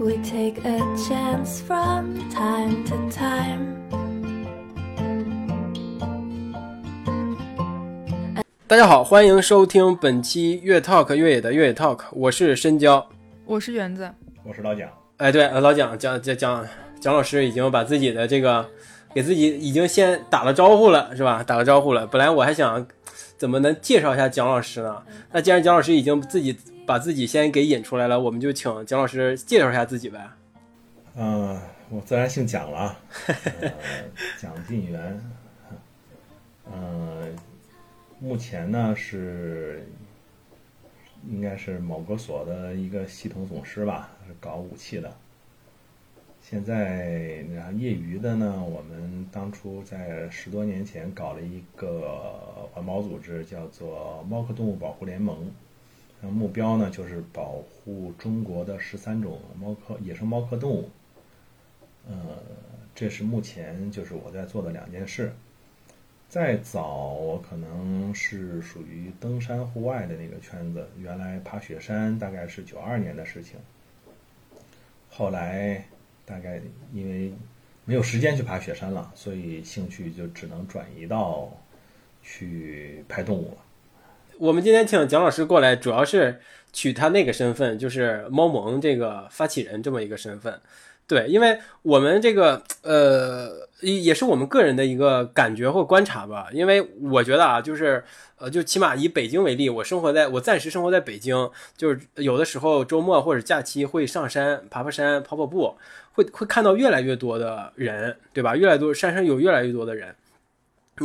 We take a chance from time to time. 大家好，欢迎收听本期越 Talk 越野的越野 Talk，我是深交。我是园子，我是老蒋，哎，对，呃老蒋蒋蒋蒋蒋老师已经把自己的这个给自己已经先打了招呼了，是吧？打了招呼了。本来我还想怎么能介绍一下蒋老师呢？那既然蒋老师已经自己把自己先给引出来了，我们就请蒋老师介绍一下自己呗。嗯、我自然姓蒋了啊，呃、蒋进元，嗯、目前呢是应该是某个所的一个系统总师吧，是搞武器的。现在然后业余的呢，我们当初在十多年前搞了一个环保组织，叫做猫科动物保护联盟。那目标呢，就是保护中国的十三种猫科野生猫科动物。呃，这是目前就是我在做的两件事。再早，我可能是属于登山户外的那个圈子，原来爬雪山大概是九二年的事情。后来大概因为没有时间去爬雪山了，所以兴趣就只能转移到去拍动物了。我们今天请蒋老师过来，主要是取他那个身份，就是猫盟这个发起人这么一个身份。对，因为我们这个呃，也也是我们个人的一个感觉或观察吧。因为我觉得啊，就是呃，就起码以北京为例，我生活在我暂时生活在北京，就是有的时候周末或者假期会上山爬爬山、跑跑步，会会看到越来越多的人，对吧？越来越多山上有越来越多的人。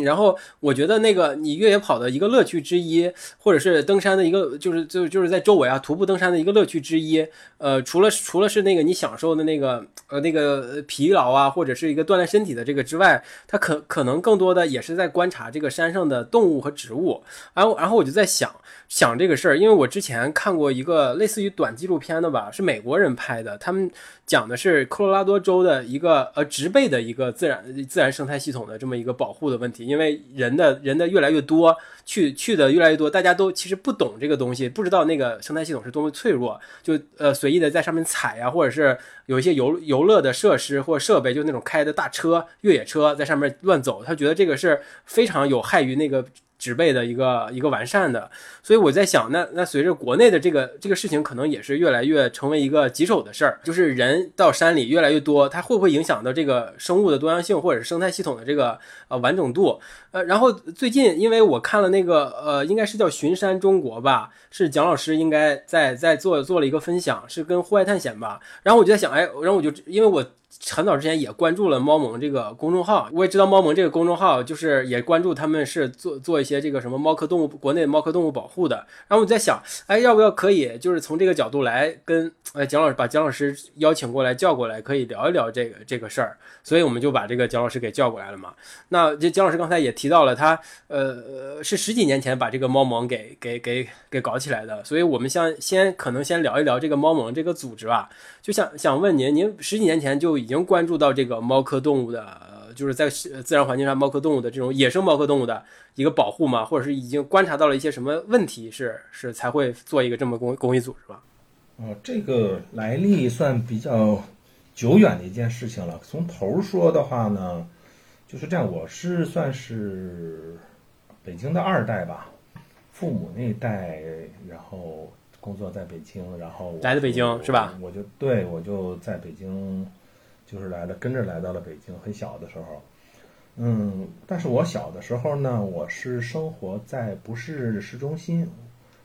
然后我觉得那个你越野跑的一个乐趣之一，或者是登山的一个，就是就就是在周围啊徒步登山的一个乐趣之一。呃，除了除了是那个你享受的那个呃那个疲劳啊，或者是一个锻炼身体的这个之外，它可可能更多的也是在观察这个山上的动物和植物。然后然后我就在想想这个事儿，因为我之前看过一个类似于短纪录片的吧，是美国人拍的，他们讲的是科罗拉多州的一个呃植被的一个自然自然生态系统的这么一个保护的问题。因为人的人的越来越多，去去的越来越多，大家都其实不懂这个东西，不知道那个生态系统是多么脆弱，就呃随意的在上面踩呀、或者是有一些游游乐的设施或设备，就那种开的大车、越野车在上面乱走，他觉得这个是非常有害于那个。植被的一个一个完善的，所以我在想，那那随着国内的这个这个事情，可能也是越来越成为一个棘手的事儿，就是人到山里越来越多，它会不会影响到这个生物的多样性或者是生态系统的这个呃完整度？呃，然后最近因为我看了那个呃，应该是叫《巡山中国》吧，是蒋老师应该在在做做了一个分享，是跟户外探险吧，然后我就在想，哎，然后我就因为我。很早之前也关注了猫盟这个公众号，我也知道猫盟这个公众号就是也关注他们是做做一些这个什么猫科动物国内猫科动物保护的。然后我在想，哎，要不要可以就是从这个角度来跟呃蒋老师把蒋老师邀请过来叫过来，可以聊一聊这个这个事儿。所以我们就把这个蒋老师给叫过来了嘛。那这蒋老师刚才也提到了，他呃是十几年前把这个猫盟给给给给搞起来的。所以我们先先可能先聊一聊这个猫盟这个组织吧。就想想问您，您十几年前就已经关注到这个猫科动物的，就是在自然环境上猫科动物的这种野生猫科动物的一个保护吗？或者是已经观察到了一些什么问题是是才会做一个这么公公益组织吧？哦，这个来历算比较久远的一件事情了。从头说的话呢，就是这样，我是算是北京的二代吧，父母那代，然后工作在北京，然后我来的北京是吧？我就对我就在北京，就是来了，跟着来到了北京。很小的时候，嗯，但是我小的时候呢，我是生活在不是市中心，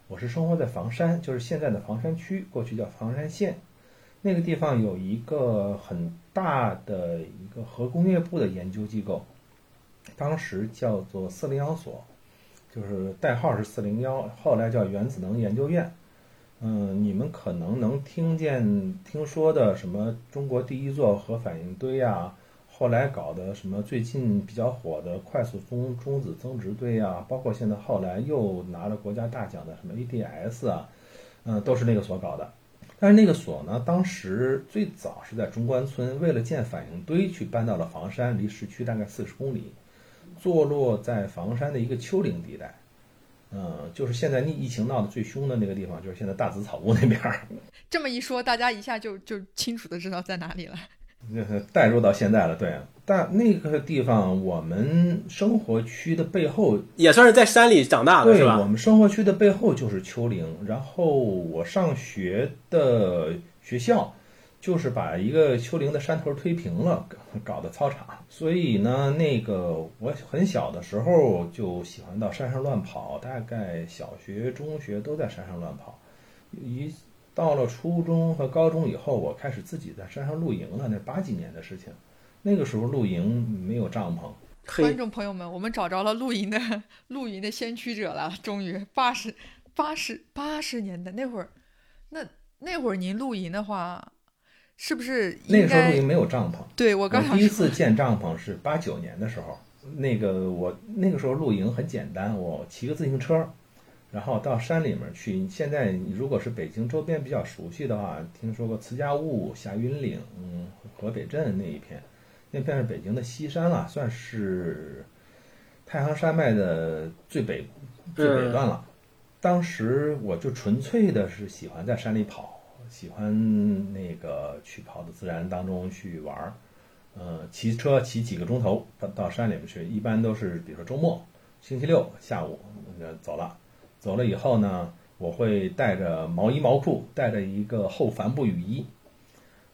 我是生活在房山，就是现在的房山区，过去叫房山县。那个地方有一个很大的一个核工业部的研究机构，当时叫做四零幺所，就是代号是四零幺，后来叫原子能研究院。嗯，你们可能能听见、听说的什么中国第一座核反应堆呀、后来搞的什么最近比较火的快速中中子增值堆啊，包括现在后来又拿了国家大奖的什么 ADS 啊，嗯，都是那个所搞的。但是那个所呢，当时最早是在中关村，为了建反应堆去搬到了房山，离市区大概四十公里，坐落在房山的一个丘陵地带。嗯，就是现在疫疫情闹得最凶的那个地方，就是现在大紫草屋那边儿，这么一说，大家一下就就清楚的知道在哪里了。就 是带入到现在了。对，但那个地方我们生活区的背后也算是在山里长大的，对，是吧我？们生活区的背后就是丘陵，然后我上学的学校就是把一个丘陵的山头推平了，搞搞的操场。所以呢，那个我很小的时候就喜欢到山上乱跑，大概小学、中学都在山上乱跑。一到了初中和高中以后，我开始自己在山上露营了，那八几年的事情。那个时候露营没有帐篷，观，众朋友们，我们找着了露营的露营的先驱者了，终于八十八十八十年代那会儿，那那会儿您露营的话，是不是那个时候露营？没有帐篷。对我我刚想第一次，建帐篷是八九年的时候，那个我那个时候露营很简单，我骑个自行车，然后到山里面去。现在如果是北京周边比较熟悉的话，听说过慈家坞、霞云岭、嗯河北镇那一片，那片是北京的西山了，算是太行山脉的最北最北段了。当时我就纯粹的是喜欢在山里跑，喜欢那个去跑到自然当中去玩儿。呃，骑车骑几个钟头到到山里面去，一般都是比如说周末，星期六下午呃走了，走了以后呢，我会带着毛衣毛裤，带着一个厚帆布雨衣，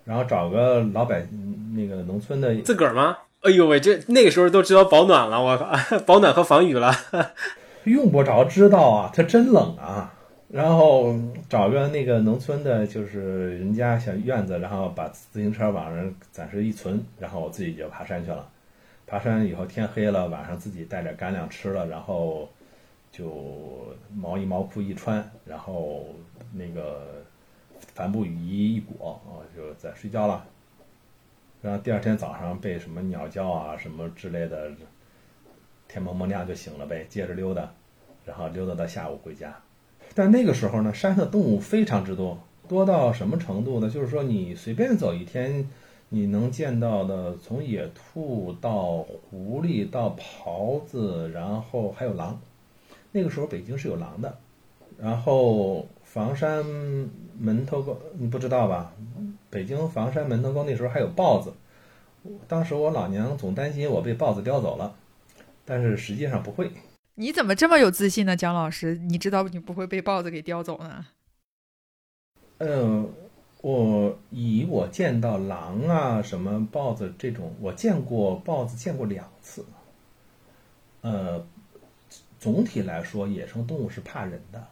然后找个老百那个农村的自个儿吗？哎呦喂，这那个时候都知道保暖了，我靠，保暖和防雨了。用不着知道啊，它真冷啊。然后找个那个农村的，就是人家小院子，然后把自行车往上暂时一存，然后我自己就爬山去了。爬山以后天黑了，晚上自己带点干粮吃了，然后就毛衣毛裤一穿，然后那个帆布雨衣一裹，啊，就在睡觉了。然后第二天早上被什么鸟叫啊什么之类的，天蒙蒙亮就醒了呗，接着溜达，然后溜达到下午回家。但那个时候呢，山上的动物非常之多，多到什么程度呢？就是说你随便走一天，你能见到的，从野兔到狐狸到狍子，然后还有狼。那个时候北京是有狼的，然后房山门头沟你不知道吧？北京房山门头沟那时候还有豹子，当时我老娘总担心我被豹子叼走了，但是实际上不会。你怎么这么有自信呢，蒋老师？你知道你不会被豹子给叼走呢？嗯，我以我见到狼啊、什么豹子这种，我见过豹子见过两次。呃，总体来说，野生动物是怕人的。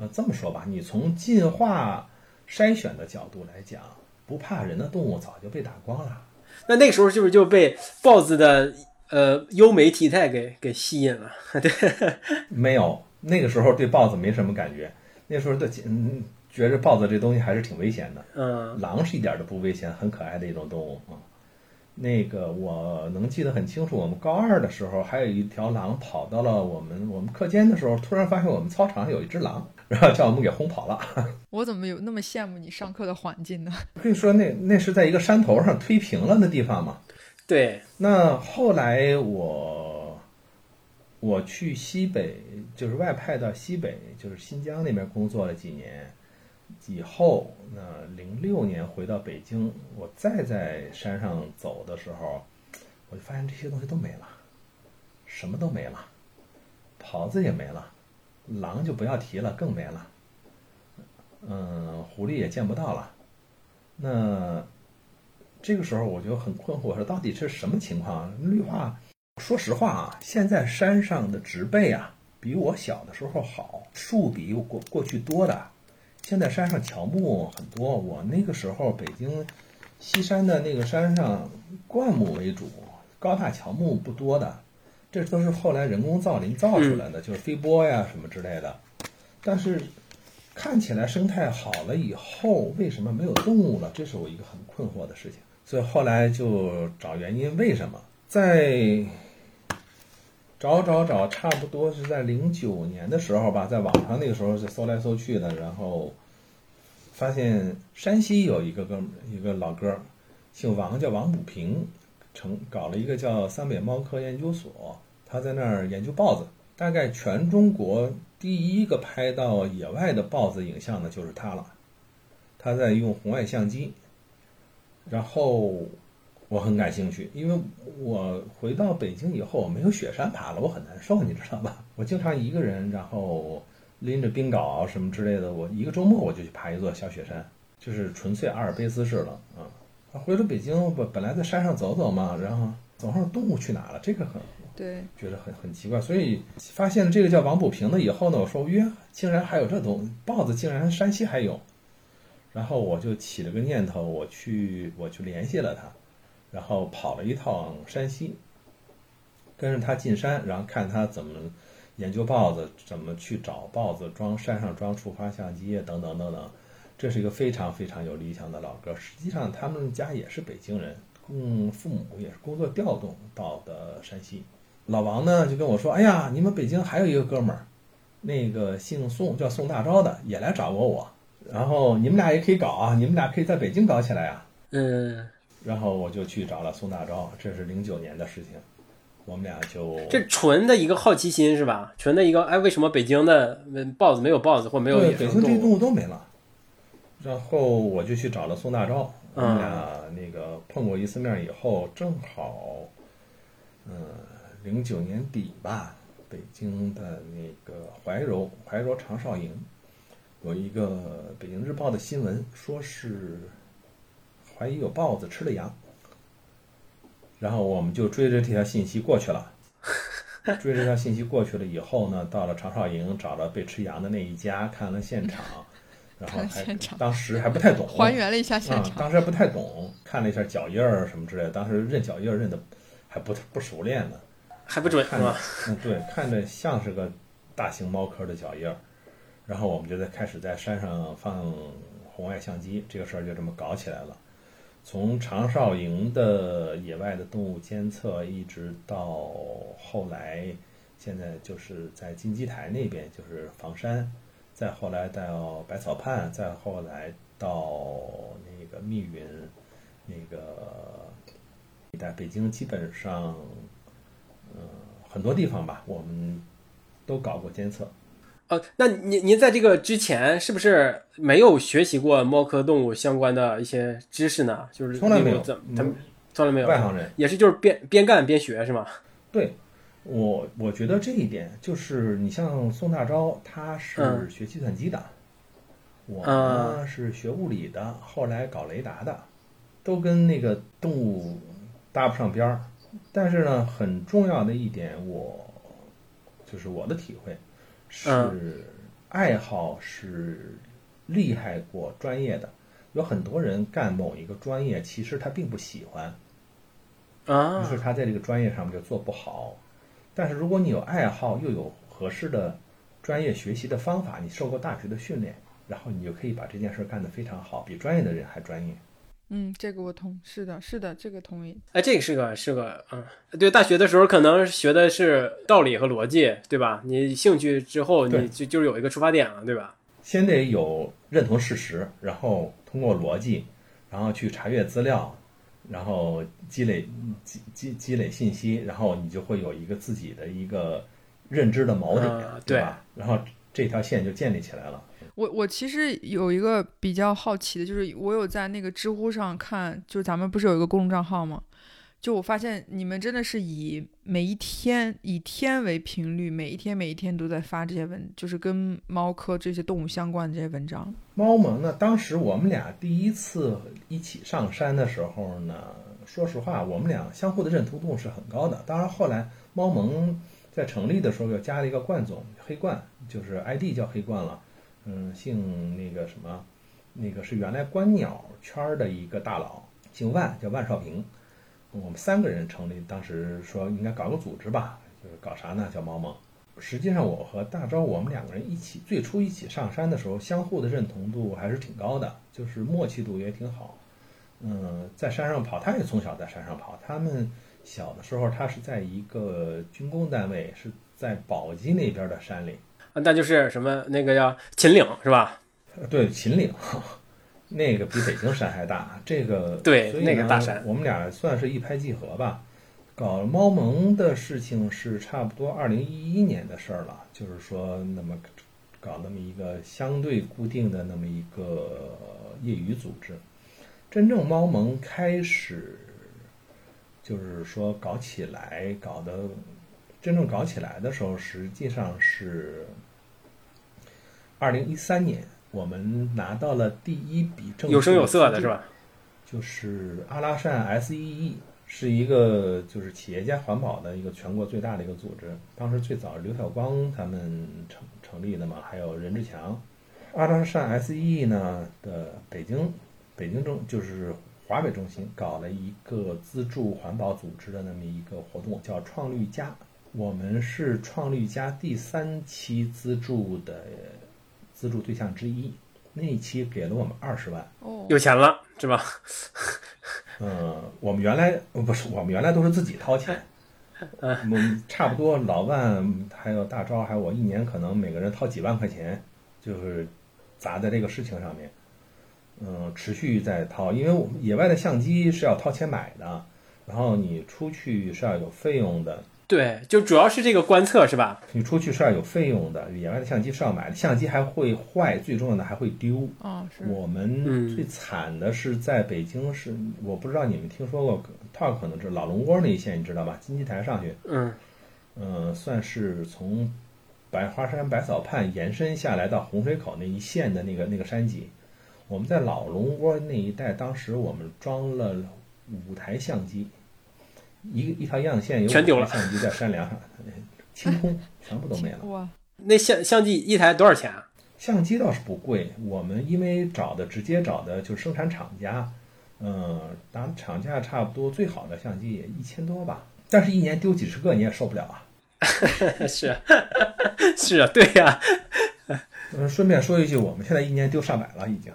呃，这么说吧，你从进化筛选的角度来讲，不怕人的动物早就被打光了。那那个时候是不是就被豹子的呃优美体态给给吸引了？对，没有，那个时候对豹子没什么感觉。那时候的嗯，觉着豹子这东西还是挺危险的。嗯，狼是一点都不危险，很可爱的一种动物啊。那个我能记得很清楚，我们高二的时候，还有一条狼跑到了我们我们课间的时候，突然发现我们操场上有一只狼，然后叫我们给轰跑了。我怎么有那么羡慕你上课的环境呢？可以说那那是在一个山头上推平了的地方嘛。对，那后来我我去西北，就是外派到西北，就是新疆那边工作了几年，以后那零六年回到北京，我再在山上走的时候，我就发现这些东西都没了，什么都没了，狍子也没了，狼就不要提了，更没了，嗯，狐狸也见不到了，那。这个时候我就很困惑，说到底是什么情况？绿化，说实话啊，现在山上的植被啊，比我小的时候好，树比过过去多的。现在山上乔木很多，我那个时候北京西山的那个山上灌木为主，高大乔木不多的，这都是后来人工造林造出来的，就是飞波呀什么之类的。但是看起来生态好了以后，为什么没有动物了？这是我一个很困惑的事情。所以后来就找原因，为什么？在找找找，差不多是在零九年的时候吧，在网上那个时候是搜来搜去的，然后发现山西有一个哥们一个老哥，姓王，叫王补平，成搞了一个叫三北猫科研究所，他在那儿研究豹子。大概全中国第一个拍到野外的豹子影像的就是他了。他在用红外相机，然后我很感兴趣，因为我回到北京以后我没有雪山爬了，我很难受，你知道吧？我经常一个人，然后拎着冰镐什么之类的，我一个周末我就去爬一座小雪山，就是纯粹阿尔卑斯式了啊。回了北京，本本来在山上走走嘛，然后走上动物去哪了？这个很对，觉得很很奇怪，所以发现这个叫王补平的以后呢，我说约竟然还有这东豹子，竟然山西还有。然后我就起了个念头，我去我去联系了他，然后跑了一趟山西，跟着他进山，然后看他怎么研究豹子，怎么去找豹子，装山上装触发相机等等等等。这是一个非常非常有理想的老哥。实际上他们家也是北京人，嗯，父母也是工作调动到的山西。老王呢就跟我说：“哎呀，你们北京还有一个哥们儿，那个姓宋，叫宋大钊的，也来找过我。”然后你们俩也可以搞啊，你们俩可以在北京搞起来啊。嗯，然后我就去找了宋大钊，这是零九年的事情，我们俩就这纯的一个好奇心是吧？纯的一个哎，为什么北京的豹子没有豹子或没有野生北京这些动物？物都没了。然后我就去找了宋大钊，我们俩那个碰过一次面以后，正好，嗯，零九年底吧，北京的那个怀柔怀柔长少营有一个《北京日报》的新闻，说是怀疑有豹子吃了羊，然后我们就追着这条信息过去了。追着这条信息过去了以后呢，到了长少营，找了被吃羊的那一家，看了现场，然后还当时还不太懂，还原了一下现啊，场。当时还不太懂，看了一下脚印儿什么之类的，当时认脚印儿认的还不不熟练呢。还不准是吧？，嗯，对，看着像是个大型猫科的脚印儿，然后我们就在开始在山上放红外相机，这个事儿就这么搞起来了。从长少营的野外的动物监测，一直到后来，现在就是在金鸡台那边就是房山，再后来到百草畔，再后来到那个密云，那个在北京基本上，嗯、很多地方吧，我们都搞过监测。哦，那您您在这个之前是不是没有学习过猫科动物相关的一些知识呢？就是从来没有怎么他们嗯从来没有，外行人也是就是边边干边学是吗？对我，我觉得这一点就是你像宋大钊，他是嗯学计算机的，我啊呢是学物理的，后来搞雷达的，都跟那个动物搭不上边儿。但是呢，很重要的一点，我就是我的体会是嗯，爱好是厉害过专业的。有很多人干某一个专业，其实他并不喜欢，啊于啊是他在这个专业上面就做不好。但是如果你有爱好，又有合适的专业学习的方法，你受过大学的训练，然后你就可以把这件事儿干得非常好，比专业的人还专业。嗯，这个我同是的，是的，这个同意。哎，这个是个是个嗯，对，大学的时候可能学的是道理和逻辑，对吧？你兴趣之后，你就就是有一个出发点了，对吧？先得有认同事实，然后通过逻辑，然后去查阅资料，然后积累积积积累信息，然后你就会有一个自己的一个认知的锚点，嗯对吧？然后这条线就建立起来了。我我其实有一个比较好奇的，就是我有在那个知乎上看，就是咱们不是有一个公众账号吗？就我发现你们真的是以每一天以天为频率，每一天每一天都在发这些文，就是跟猫科这些动物相关的这些文章。猫萌呢，当时我们俩第一次一起上山的时候呢，说实话，我们俩相互的认同度是很高的。当然后来猫萌在成立的时候又加了一个冠总黑冠，就是 ID 叫黑冠了，嗯，姓那个什么，那个是原来观鸟圈的一个大佬，姓万，叫万少平。我们三个人成立，当时说应该搞个组织吧，就是搞啥呢？叫猫萌。实际上，我和大钊我们两个人一起最初一起上山的时候，相互的认同度还是挺高的，就是默契度也挺好。嗯，在山上跑，他也从小在山上跑。他们小的时候，他是在一个军工单位，是在宝鸡那边的山里，那就是什么那个叫秦岭是吧？呃对，秦岭，那个比北京山还大。这个 对那个大山我们俩算是一拍即合吧。搞猫盟的事情是差不多二零一一年的事儿了，就是说那么搞那么一个相对固定的那么一个业余组织。真正猫盟开始，就是说搞起来，搞的真正搞起来的时候，实际上是二零一三年，我们拿到了第一笔正有声有色的是吧？就是阿拉善 SEE 是一个就是企业家环保的一个全国最大的一个组织。当时最早刘晓光他们成成立的嘛，还有任志强。阿拉善 SEE 呢的北京北京中就是华北中心搞了一个资助环保组织的那么一个活动，叫创绿家。我们是创绿家第三期资助的资助对象之一，那一期给了我们二十万。哦，有钱了是吧？嗯，我们原来呃不是，我们原来都是自己掏钱。我们差不多老万还有大招还有我一年可能每个人掏几万块钱，就是砸在这个事情上面。嗯，持续在掏，因为我们野外的相机是要掏钱买的，然后你出去是要有费用的。对，就主要是这个观测是吧？你出去是要有费用的，野外的相机是要买的，相机还会坏，最重要的还会丢。啊是，我们最惨的是在北京市，我不知道你们听说过，Talk 可能是老龙窝那一线，你知道吧？金鸡台上去，嗯嗯，算是从百花山百草畔延伸下来到洪水口那一线的那个那个山脊。我们在老龙窝那一带，当时我们装了五台相机，一一条样线有全丢了五台相机在山梁上，清空，全部都没了。哇，那相相机一台多少钱啊？相机倒是不贵，我们因为找的直接找的就是生产厂家，嗯，打厂价差不多，最好的相机也一千多吧，但是一年丢几十个你也受不了啊。是啊是啊，对呀、嗯，顺便说一句，我们现在一年丢上百了已经，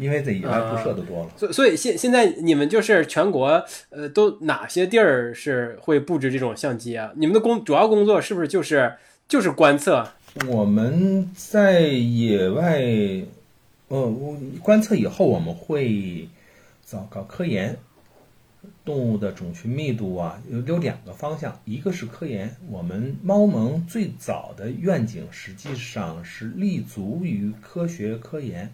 因为这野外辐射的多了。所所以现现在你们就是全国呃都哪些地儿是会布置这种相机啊？你们的工主要工作是不是就是就是观测？我们在野外，呃，我观测以后，我们会搞搞科研，动物的种群密度啊，有有两个方向，一个是科研，我们猫盟最早的愿景实际上是立足于科学科研，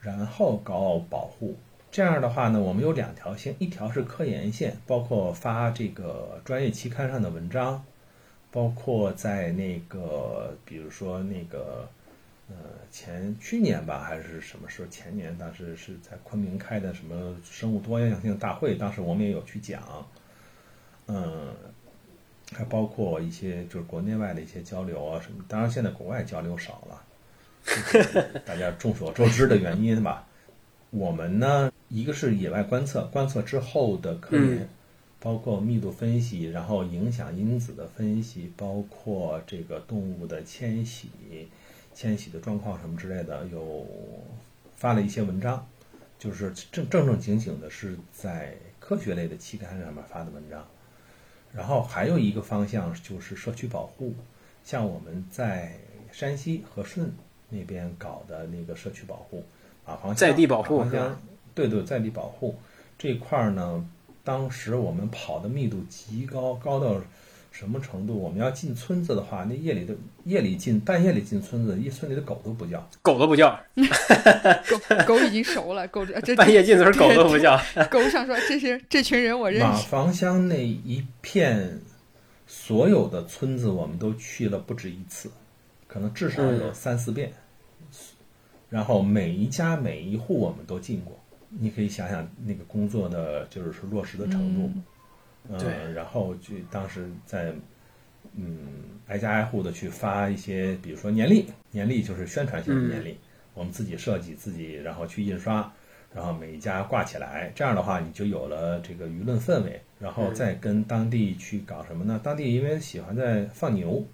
然后搞保护。这样的话呢，我们有两条线，一条是科研线，包括发这个专业期刊上的文章，包括在那个，比如说那个，呃，前去年吧，还是什么时候？前年当时是在昆明开的什么生物多样性大会，当时我们也有去讲，嗯，还包括一些就是国内外的一些交流啊什么。当然现在国外交流少了，大家众所周知的原因吧。我们呢，一个是野外观测，观测之后的科研。嗯包括密度分析，然后影响因子的分析，包括这个动物的迁徙、迁徙的状况什么之类的，有发了一些文章，就是正正正经经的是在科学类的期刊上面发的文章。然后还有一个方向就是社区保护，像我们在山西和顺那边搞的那个社区保护，马房乡在地保护房乡对对，在地保护这块儿呢，当时我们跑的密度极高，高到什么程度？我们要进村子的话，那夜里的夜里进，半夜里进村子，一村里的狗都不叫。狗都不叫，狗狗已经熟了，狗这这 半夜进的时候狗都不叫。狗上说这是这群人我认马识，房乡那一片所有的村子，我们都去了不止一次，可能至少有嗯三四遍。然后每一家每一户我们都进过，你可以想想那个工作的就是说落实的程度。嗯，对。然后就当时在嗯挨家挨户的去发一些，比如说年历，年历就是宣传性的年历，我们自己设计自己，然后去印刷，然后每一家挂起来，这样的话你就有了这个舆论氛围，然后再跟当地去搞什么呢？当地因为喜欢在放牛，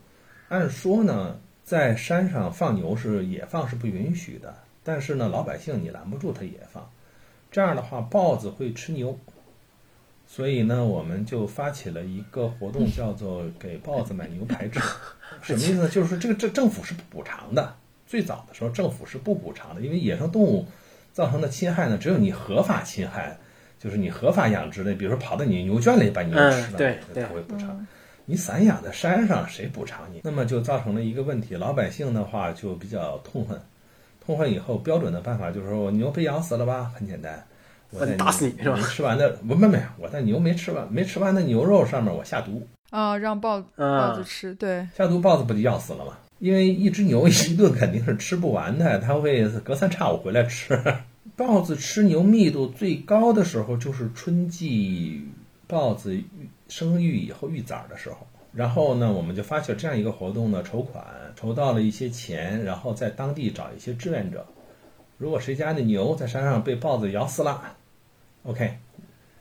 按说呢，在山上放牛是野放是不允许的，但是呢，老百姓你拦不住他野放，这样的话豹子会吃牛。所以呢，我们就发起了一个活动，叫做“给豹子买牛排吃”。什么意思呢？就是说这个政政府是不补偿的。最早的时候，政府是不补偿的，因为野生动物造成的侵害呢，只有你合法侵害，就是你合法养殖的，比如说跑到你牛圈里把牛嗯吃了，对对他会补偿。你散养在山上，谁补偿你？那么就造成了一个问题，老百姓的话就比较痛恨，痛恨以后标准的办法就是说我牛被咬死了吧，很简单，我在打死你是吧吃完的，不不没，我在牛没吃完没吃完的牛肉上面我下毒，啊，让豹子吃，对，下毒豹子不就要死了吗？因为一只牛 一顿肯定是吃不完的，它会隔三差五回来吃。豹子吃牛密度最高的时候就是春季豹子育生育以后育崽儿的时候。然后呢，我们就发起了这样一个活动呢，筹款，筹到了一些钱，然后在当地找一些志愿者。如果谁家的牛在山上被豹子咬死了，OK，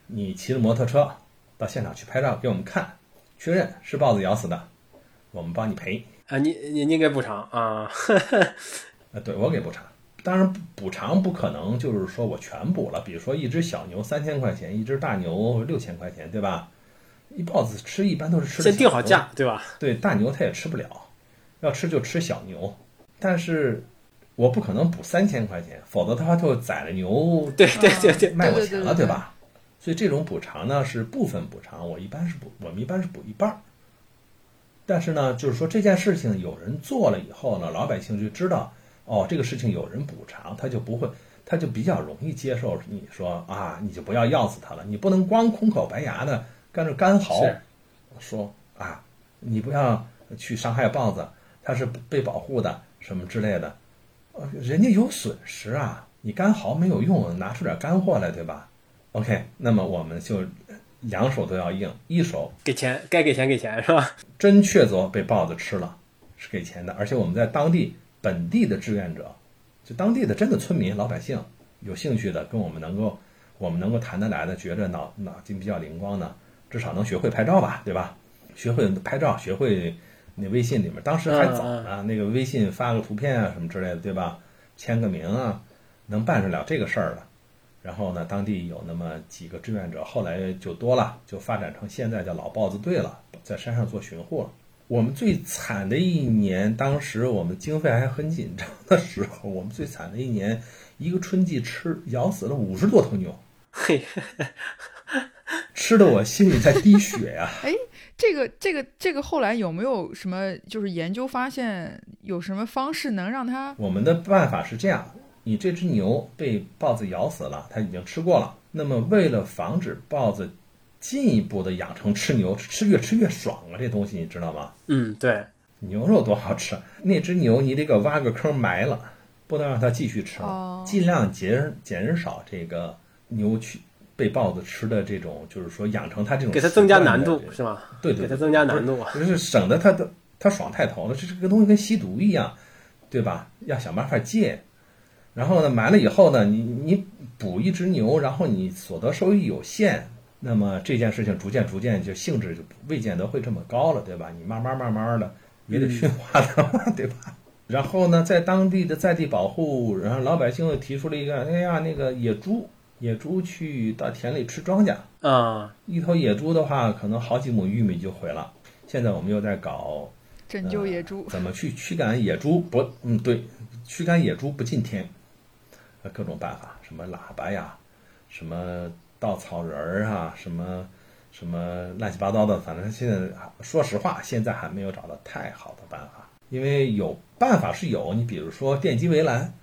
你骑着摩托车到现场去拍照给我们看，确认是豹子咬死的，我们帮你赔。啊，你你你给补偿啊，啊，对我给补偿。当然，补偿不可能就是说我全补了。比如说，一只小牛三千块钱，一只大牛六千块钱，对吧？一豹子吃一般都是吃先定好价，对吧？对，大牛它也吃不了，要吃就吃小牛。但是我不可能补三千块钱，否则的话就宰了牛对对对对，卖我钱了，对吧？所以这种补偿呢是部分补偿，我一般是补，我们一般是补一半儿。但是呢，就是说这件事情有人做了以后呢，老百姓就知道哦，这个事情有人补偿，他就不会，他就比较容易接受你说啊，你就不要要死他了，你不能光空口白牙的干着干嚎说啊，你不要去伤害豹子，它是被保护的什么之类的，呃，人家有损失啊，你干嚎没有用，拿出点干货来，对吧？OK，那么我们就两手都要硬，一手给钱该给钱给钱是吧？真确凿被豹子吃了，是给钱的，而且我们在当地本地的志愿者，就当地的真的村民老百姓有兴趣的，跟我们能够我们能够谈得来的，觉着脑脑筋比较灵光的，至少能学会拍照吧，对吧？学会拍照，学会那微信里面，当时还早呢，那个微信发个图片啊什么之类的，对吧？签个名啊，能办得了这个事儿了。然后呢，当地有那么几个志愿者，后来就多了，就发展成现在叫老豹子队了，在山上做巡护了。我们最惨的一年，当时我们经费还很紧张的时候，我们最惨的一年，一个春季吃咬死了五十多头牛，嘿，吃的我心里在滴血呀、这个这个这个后来有没有什么就是研究发现有什么方式能让它我们的办法是这样：你这只牛被豹子咬死了，它已经吃过了。那么为了防止豹子进一步的养成吃牛，吃越吃越爽啊，这东西你知道吗？嗯，对，牛肉多好吃，那只牛你得给挖个坑埋了，不能让它继续吃了，哦尽量减减少这个牛去被豹子吃的这种，就是说养成它这种给它增加难度是吗？对对对，给它增加难度。就是省得它的它爽太头了，这这个东西跟吸毒一样，对吧？要想办法戒。然后呢，买了以后呢，你你补一只牛，然后你所得收益有限，那么这件事情逐渐逐渐就性质就未见得会这么高了，对吧？你慢慢慢慢的也得驯化它嘛，对吧？然后呢，在当地的在地保护，然后老百姓又提出了一个，哎呀，那个野猪，野猪去到田里吃庄稼，啊，一头野猪的话，可能好几亩玉米就毁了。现在我们又在搞拯救野猪？怎么去驱赶野猪？不，嗯，对，驱赶野猪不进田，呃，各种办法，什么喇叭呀，什么稻草人儿啊，什么什么乱七八糟的，反正现在说实话，现在还没有找到太好的办法。因为有办法是有，你比如说电击围栏，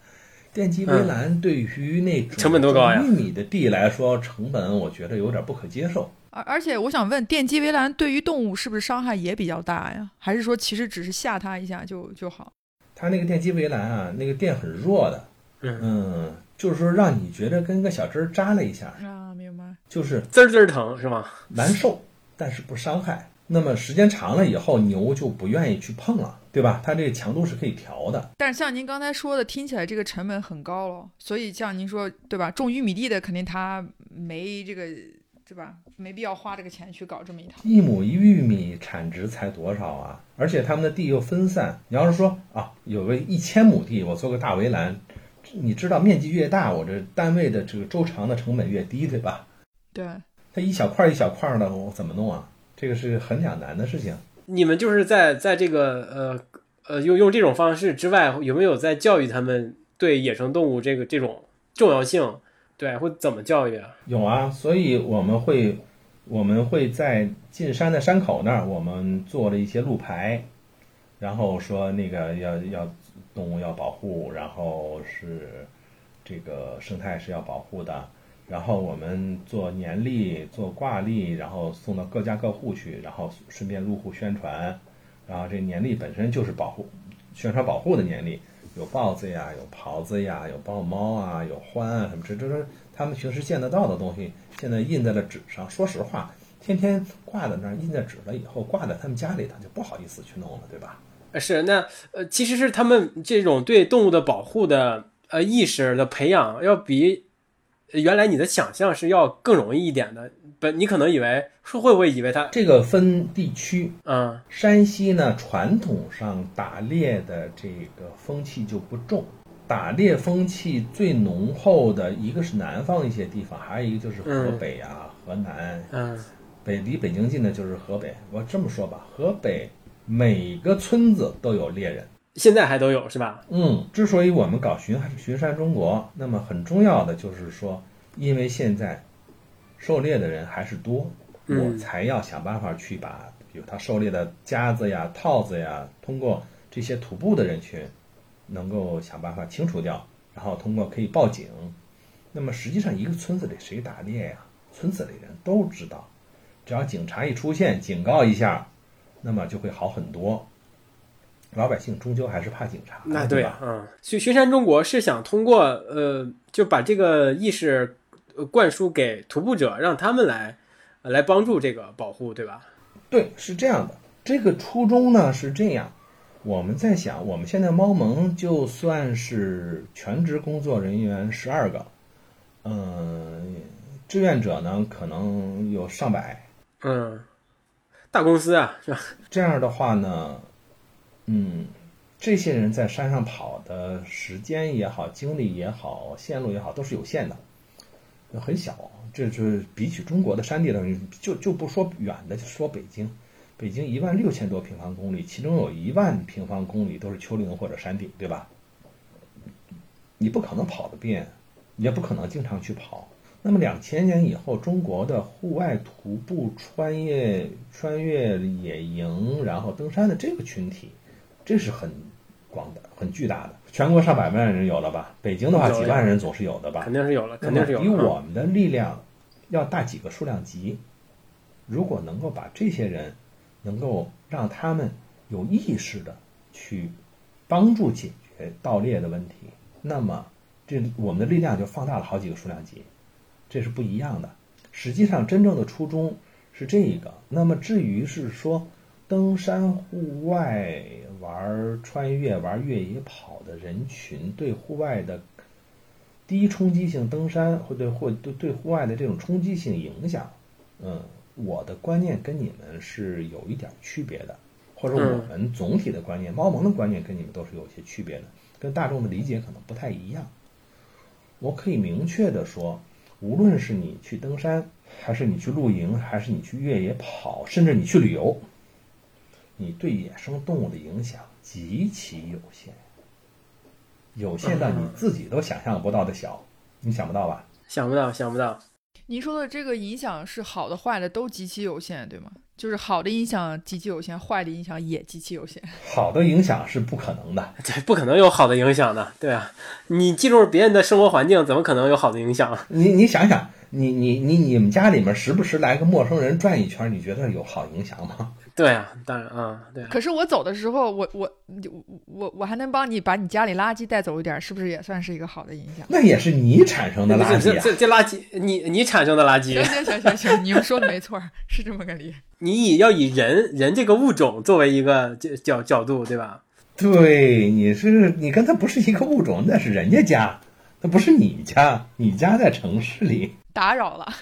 电机围栏对于那成本多高呀种玉米的地来说，成本我觉得有点不可接受。而而且我想问，电机围栏对于动物是不是伤害也比较大呀？还是说其实只是吓它一下就就好？它那个电机围栏啊，那个电很弱的，嗯，嗯，就是说让你觉得跟个小针儿扎了一下，啊，明白。就是滋儿滋儿疼是吗？难受，但是不伤害。那么时间长了以后，牛就不愿意去碰了，对吧？它这个强度是可以调的。但是像您刚才说的，听起来这个成本很高了。所以像您说，对吧？种玉米地的肯定他没这个，对吧？没必要花这个钱去搞这么一套。一亩一玉米产值才多少啊？而且他们的地又分散。你要是说啊，有个一千亩地，我做个大围栏，你知道面积越大，我这单位的这个周长的成本越低，对吧？对，它一小块一小块的，我怎么弄啊？这个是很两难的事情。你们就是在在这个呃呃用用这种方式之外，有没有在教育他们对野生动物这个这种重要性、对，会怎么教育啊？有啊，所以我们会我们会在进山的山口那儿，我们做了一些路牌，然后说那个要要动物要保护，然后是这个生态是要保护的。然后我们做年历、做挂历，然后送到各家各户去，然后顺便入户宣传。然后这年历本身就是保护、宣传保护的年历，有豹子呀，有狍子呀，有豹猫啊，有獾啊什么，这这是他们平时见得到的东西，现在印在了纸上。说实话，天天挂在那儿，印在纸了以后，挂在他们家里他就不好意思去弄了，对吧？呃是那呃，其实是他们这种对动物的保护的呃意识的培养，要比原来你的想象是要更容易一点的。本你可能以为是会不会以为它这个分地区，嗯山西呢，传统上打猎的这个风气就不重，打猎风气最浓厚的一个是南方一些地方，还有一个就是河北啊、河南，嗯北离北京近的就是河北。我这么说吧，河北每个村子都有猎人。现在还都有是吧？嗯，之所以我们搞巡巡山中国，那么很重要的就是说，因为现在狩猎的人还是多，嗯我才要想办法去把，比如他狩猎的夹子呀、套子呀，通过这些徒步的人群，能够想办法清除掉，然后通过可以报警。那么实际上，一个村子里谁打猎呀？村子里人都知道，只要警察一出现，警告一下，那么就会好很多。老百姓终究还是怕警察，那对嗯，巡巡山中国是想通过呃，就把这个意识呃灌输给徒步者，让他们来呃来帮助这个保护，对吧？对，是这样的。这个初衷呢是这样，我们在想，我们现在猫盟就算是全职工作人员十二个，嗯，志愿者呢可能有上百。嗯，大公司啊，是吧？这样的话呢，嗯，这些人在山上跑的时间也好，精力也好，线路也好，都是有限的，很小。这是比起中国的山地的，就就不说远的，就说北京，北京一万六千多平方公里，其中有一万平方公里都是丘陵或者山地，对吧？你不可能跑得遍，也不可能经常去跑。那么两千年以后，中国的户外徒步穿越穿越野营，然后登山的这个群体，这是很广的、很巨大的，全国上百万人有了吧？北京的话，几万人总是有的吧肯？定是有了，肯定是有了。比我们的力量要大几个数量级。如果能够把这些人，能够让他们有意识的去帮助解决盗猎的问题，那么这我们的力量就放大了好几个数量级，这是不一样的。实际上，真正的初衷是这个。那么至于是说登山户外玩穿越、玩越野跑的人群对户外的低冲击性登山会对会对对户外的这种冲击性影响，嗯，我的观念跟你们是有一点区别的，或者我们总体的观念，猫盟的观念跟你们都是有些区别的，跟大众的理解可能不太一样。我可以明确的说，无论是你去登山，还是你去露营，还是你去越野跑，甚至你去旅游，你对野生动物的影响极其有限，有限到你自己都想象不到的小，你想不到吧？想不到，想不到。您说的这个影响是好的、坏的都极其有限，对吗？就是好的影响极其有限，坏的影响也极其有限。好的影响是不可能的，对，不可能有好的影响的，对啊，你进入别人的生活环境，怎么可能有好的影响？你你想想，你你你你们家里面时不时来个陌生人转一圈，你觉得有好影响吗？对啊，当然啊、对啊，可是我走的时候，我我我我还能帮你把你家里垃圾带走一点，是不是也算是一个好的影响？那也是你产生的垃圾啊！这这这垃圾，你你产生的垃圾行，行行行行，你们说的没错，是这么个理。你以要以人人这个物种作为一个角角角度，对吧？对，你是你跟他不是一个物种，那是人家家，那不是你家，你家在城市里，打扰了，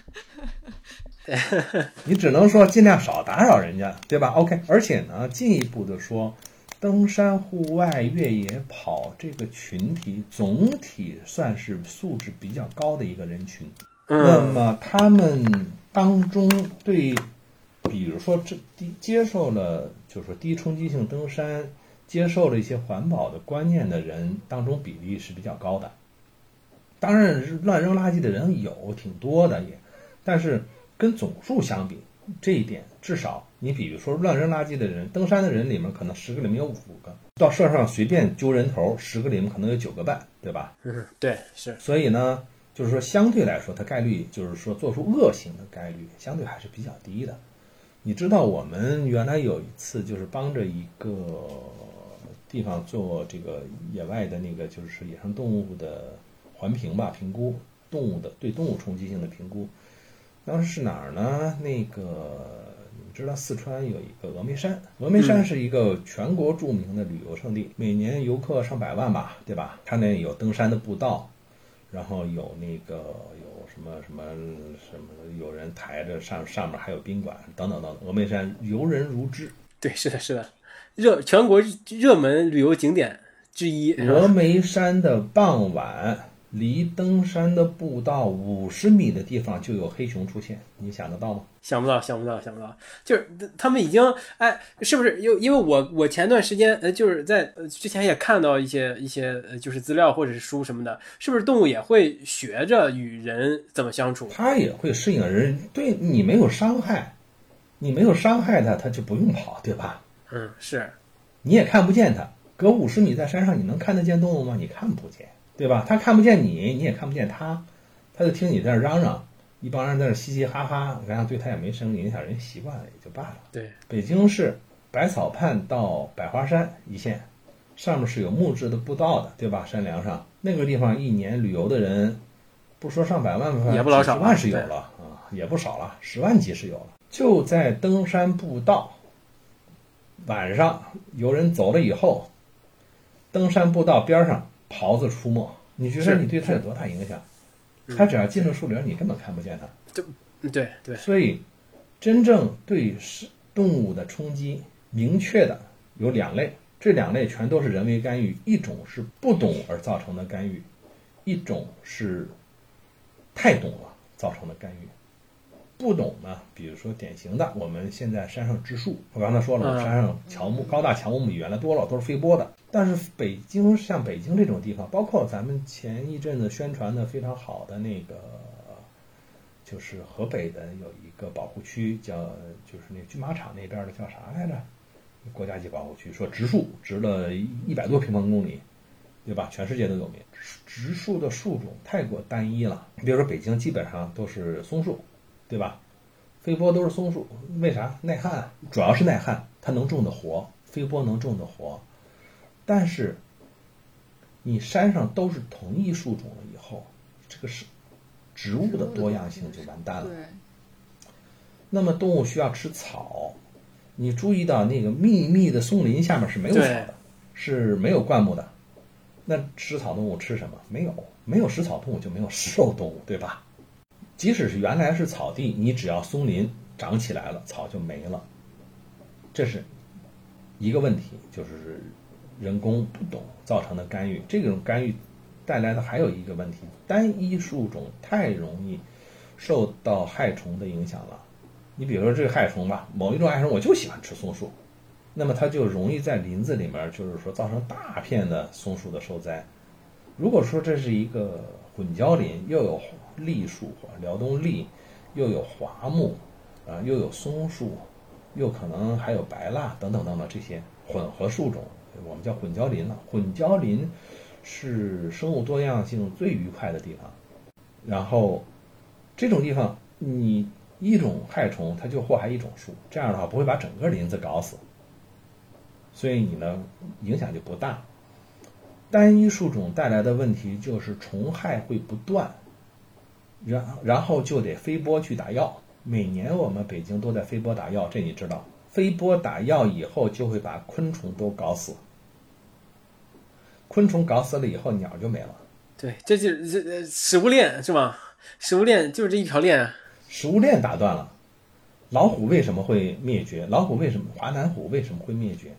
你只能说尽量少打扰人家，对吧？OK，而且呢，进一步的说，登山、户外、越野跑这个群体总体算是素质比较高的一个人群。那嗯，么他们当中对，比如说这低接受了，就是说低冲击性登山，接受了一些环保的观念的人当中比例是比较高的。当然乱扔垃圾的人有挺多的也，但是跟总数相比，这一点至少你比如说乱扔垃圾的人，登山的人里面可能十个里面有五个，到社上随便揪人头，十个里面可能有九个半，对吧？嗯，对，是，所以呢，就是说相对来说，它概率就是说做出恶行的概率相对还是比较低的。你知道我们原来有一次就是帮着一个地方做这个野外的那个就是野生动物的环评吧，评估动物的对动物冲击性的评估。当时是哪儿呢？那个你们知道四川有一个峨眉山，峨眉山是一个全国著名的旅游胜地，每年游客上百万吧，对吧？它那有登山的步道，然后有那个有什么什么什么，有人抬着上上面还有宾馆等等等等。峨眉山游人如织，对，是的，是的，热全国热门旅游景点之一。峨眉山的傍晚，离登山的步道五十米的地方就有黑熊出现，你想得到吗？想不到，想不到，想不到，就是他们已经哎，是不是？因因为我我前段时间呃，就是在呃之前也看到一些一些呃，就是资料或者是书什么的，是不是动物也会学着与人怎么相处？它也会适应人，对你没有伤害，你没有伤害它，它就不用跑，对吧？嗯，是，你也看不见它，隔五十米在山上，你能看得见动物吗？你看不见，对吧？他看不见你，你也看不见他，他就听你在那嚷嚷，一帮人在那嘻嘻哈哈，然后对他也没什么影响，人习惯了也就罢了。对，北京市百草畔到百花山一线，上面是有木质的步道的，对吧？山梁上那个地方，一年旅游的人，不说上百万吧，也不老少十万是有了啊，也不少了，十万级是有了。就在登山步道，晚上有人走了以后，登山步道边上狍子出没，你觉得你对它有多大影响？它只要进了树林，你根本看不见它。就对对，所以，真正对是动物的冲击明确的有两类，这两类全都是人为干预，一种是不懂而造成的干预，一种是太懂了造成的干预。不懂呢，比如说典型的，我们现在山上植树，我刚才说了，嗯山上乔木高大乔木比原来多了，都是飞播的。但是北京像北京这种地方，包括咱们前一阵子宣传的非常好的那个，就是河北的有一个保护区叫，就是那军马场那边的叫啥来着？国家级保护区，说植树植了一百多平方公里，对吧？全世界都有名。植树的树种太过单一了，你比如说北京基本上都是松树，对吧？飞波都是松树，为啥？耐旱，主要是耐旱，它能种得活，飞波能种得活。但是你山上都是同一树种了以后，这个是植物的多样性就完蛋了。对，那么动物需要吃草，你注意到那个密密的松林下面是没有草的，是没有灌木的。那食草动物吃什么？没有，没有食草动物就没有食肉动物，对吧？即使是原来是草地，你只要松林长起来了，草就没了。这是一个问题，就是人工不懂造成的干预。这种干预带来的还有一个问题，单一树种太容易受到害虫的影响了。你比如说这个害虫吧，某一种害虫我就喜欢吃松树，那么它就容易在林子里面，就是说造成大片的松树的受灾。如果说这是一个混交林，又有栎树、辽东栎，又有桦木，啊，又有松树，又可能还有白蜡等等等等这些混合树种，我们叫混交林了。混交林是生物多样性最愉快的地方，然后这种地方你一种害虫它就祸害一种树，这样的话不会把整个林子搞死，所以你呢影响就不大。单一树种带来的问题就是虫害会不断，然然后就得飞播去打药。每年我们北京都在飞播打药，这你知道？飞播打药以后就会把昆虫都搞死，昆虫搞死了以后，鸟就没了。对，这就是这这食物链是吧？食物链就是这一条链啊。食物链打断了。老虎为什么会灭绝？老虎为什么华南虎为什么会灭绝？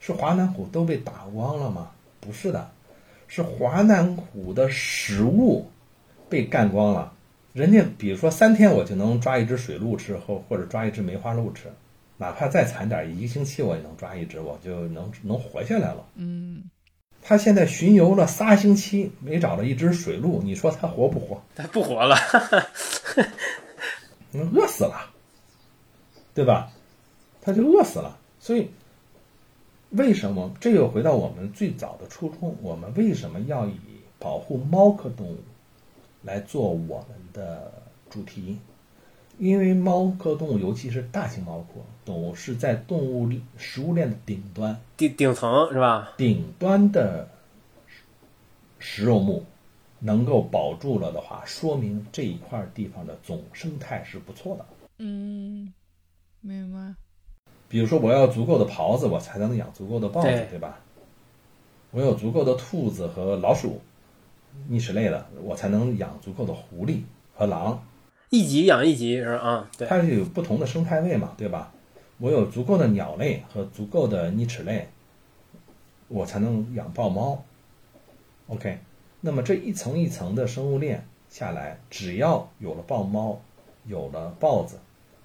是华南虎都被打光了吗？不是的，是华南虎的食物被干光了。人家比如说三天我就能抓一只水鹿吃，或或者抓一只梅花鹿吃，哪怕再惨点，一个星期我也能抓一只，我就能能活下来了。嗯，他现在巡游了仨星期，没找着一只水鹿，你说他活不活？他不活了。嗯，饿死了，对吧？他就饿死了。所以，为什么这又回到我们最早的初衷？我们为什么要以保护猫科动物来做我们的主题？因为猫科动物，尤其是大型猫科动物，是在动物食物链的顶端、顶顶层是吧？顶端的食肉目能够保住了的话，说明这一块地方的总生态是不错的。嗯，明白。比如说，我要足够的狍子，我才能养足够的豹子，对对吧？我有足够的兔子和老鼠，啮齿类的，我才能养足够的狐狸和狼。一级养一级是吧？啊，对，它是有不同的生态位嘛，对吧？我有足够的鸟类和足够的啮齿类，我才能养豹猫。OK，那么这一层一层的生物链下来，只要有了豹猫，有了豹子，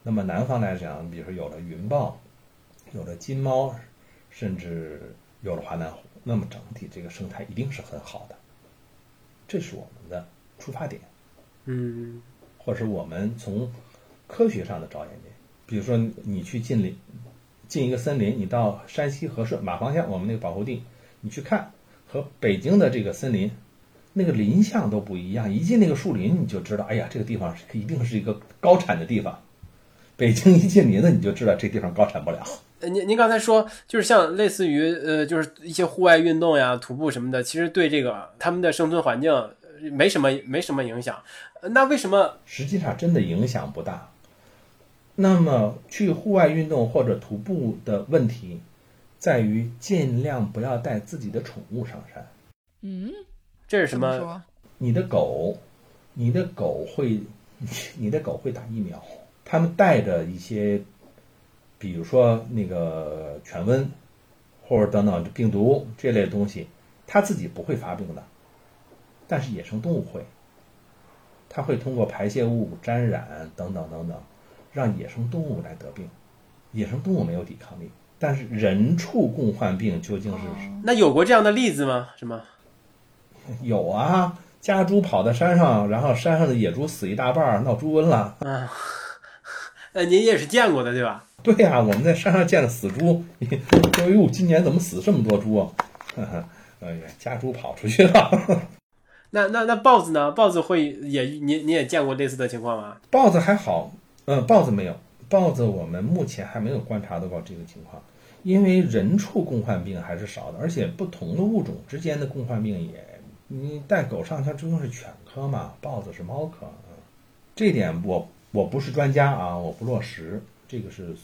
那么南方来讲，比如说有了云豹，有了金猫，甚至有了华南虎，那么整体这个生态一定是很好的。这是我们的出发点。嗯，或者是我们从科学上的着眼点，比如说你去进林，进一个森林，你到山西和顺马房乡我们那个保护地，你去看和北京的这个森林，那个林相都不一样。一进那个树林，你就知道，哎呀，这个地方一定是一个高产的地方。北京一进林子，你就知道这地方高产不了。呃，您您刚才说，就是像类似于呃，就是一些户外运动呀、徒步什么的，其实对这个他们的生存环境呃没什么没什么影响。呃那为什么实际上真的影响不大。那么去户外运动或者徒步的问题，在于尽量不要带自己的宠物上山。嗯，这是什么？么？你的狗，你的狗会，你的狗会打疫苗，他们带着一些，比如说那个犬瘟，或者等等病毒这类东西，它自己不会发病的，但是野生动物会，它会通过排泄物沾染等等等等，让野生动物来得病，野生动物没有抵抗力，但是人畜共患病究竟是那有过这样的例子吗？什么？有啊，家猪跑到山上，然后山上的野猪死一大半儿，闹猪瘟了。啊，呃，您也是见过的对吧？对呀、我们在山上见了死猪，说哟，今年怎么死这么多猪啊？呵 呵哎呀，家猪跑出去了。那那那豹子呢？豹子会也你你也见过类似的情况吗？豹子还好，嗯，豹子没有，豹子我们目前还没有观察到过这个情况，因为人畜共患病还是少的，而且不同的物种之间的共患病也，你带狗上它终究是犬科嘛，豹子是猫科，嗯，这点我我不是专家啊，我不落实，这个是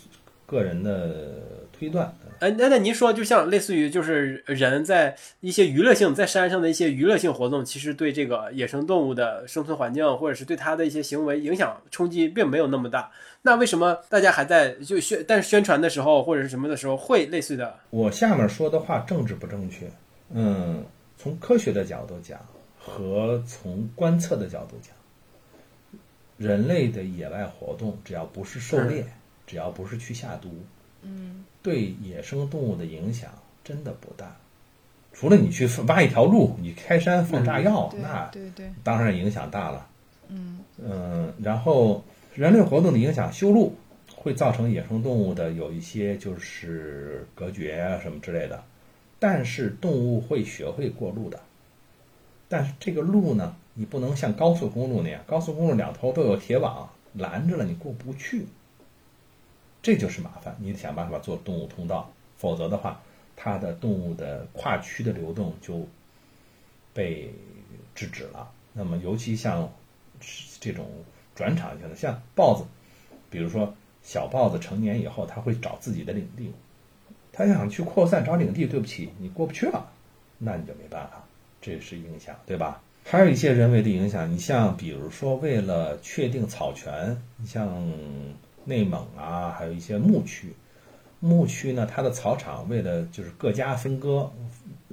个人的推断。嗯呃，那那您说，就像类似于就是人在一些娱乐性在山上的一些娱乐性活动，其实对这个野生动物的生存环境，或者是对它的一些行为影响冲击，并没有那么大。那为什么大家还在就宣但是宣传的时候或者是什么的时候会类似的？我下面说的话政治不正确，嗯，从科学的角度讲和从观测的角度讲，人类的野外活动只要不是狩猎，只要不是去下毒，嗯，对野生动物的影响真的不大。除了你去挖一条路，你开山放炸药，对那对对，当然影响大了。嗯嗯，然后人类活动的影响，修路会造成野生动物的有一些就是隔绝啊什么之类的，但是动物会学会过路的。但是这个路呢，你不能像高速公路那样，高速公路两头都有铁网拦着了，你过不去，这就是麻烦。你得想办法做动物通道，否则的话，它的动物的跨区的流动就被制止了。那么，尤其像这种转场性的，像豹子，比如说小豹子成年以后，它会找自己的领地，它想去扩散找领地，对不起，你过不去了，那你就没办法，这是影响，对吧？还有一些人为的影响，你像比如说为了确定草权，你像内蒙啊，还有一些牧区，牧区呢，它的草场为了就是各家分割，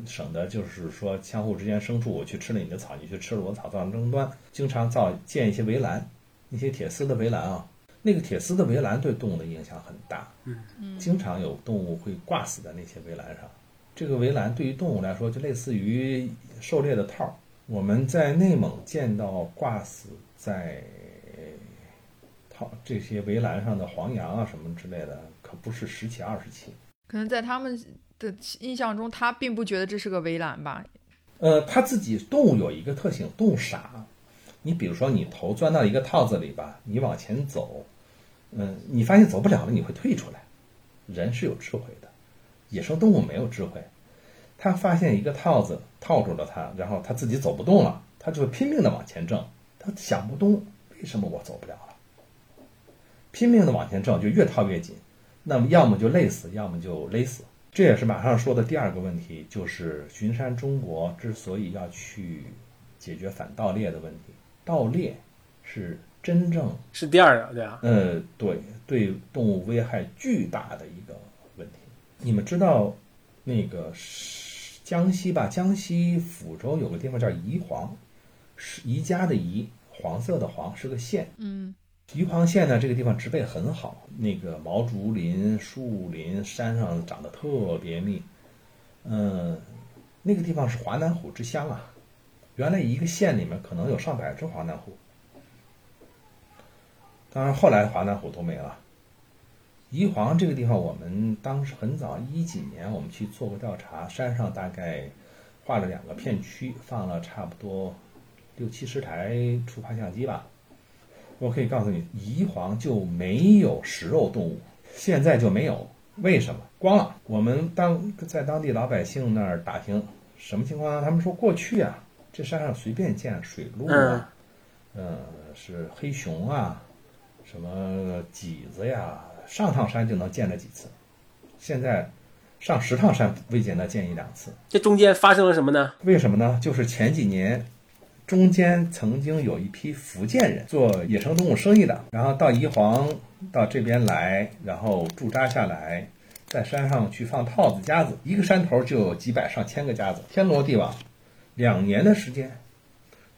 省得就是说相互之间牲畜，我去吃了你的草，你去吃了我的草，造成争端，经常造建一些围栏，一些铁丝的围栏啊，那个铁丝的围栏对动物的影响很大，嗯。经常有动物会挂死在那些围栏上，这个围栏对于动物来说就类似于狩猎的套儿。我们在内蒙见到挂死在套这些围栏上的黄羊啊什么之类的，可不是十起二十起。可能在他们的印象中，他并不觉得这是个围栏吧？呃，他自己动物有一个特性，动物傻。你比如说，你头钻到一个套子里吧，你往前走，嗯，你发现走不了了，你会退出来。人是有智慧的，野生动物没有智慧。它发现一个套子套住了他，然后他自己走不动了，他就会拼命的往前挣。他想不通为什么我走不了了，拼命的往前挣，就越套越紧。那么要么就累死，要么就勒死。这也是马上说的第二个问题，就是巡山中国之所以要去解决反盗猎的问题，盗猎是真正是第二个，对啊，呃，对对动物危害巨大的一个问题。你们知道那个是江西吧？江西抚州有个地方叫宜黄，是宜家的宜，黄色的黄，是个县。嗯，宜黄县呢，这个地方植被很好，那个毛竹林、树林，山上长得特别密。嗯，那个地方是华南虎之乡啊。原来一个县里面可能有上百只华南虎，当然后来华南虎都没了。宜黄这个地方，我们当时很早一几年，我们去做过调查，山上大概画了两个片区，放了差不多六七十台触发相机吧。我可以告诉你，宜黄就没有食肉动物，现在就没有。为什么？光了。我们当在当地老百姓那儿打听，什么情况啊？他们说过去啊，这山上随便见水鹿啊，呃，是黑熊啊，什么麂子呀，上趟山就能见着几次。现在上十趟山未见得见一两次。这中间发生了什么呢？为什么呢？就是前几年，中间曾经有一批福建人做野生动物生意的，然后到宜黄到这边来，然后驻扎下来，在山上去放套子夹子，一个山头就有几百上千个夹子，天罗地网，两年的时间，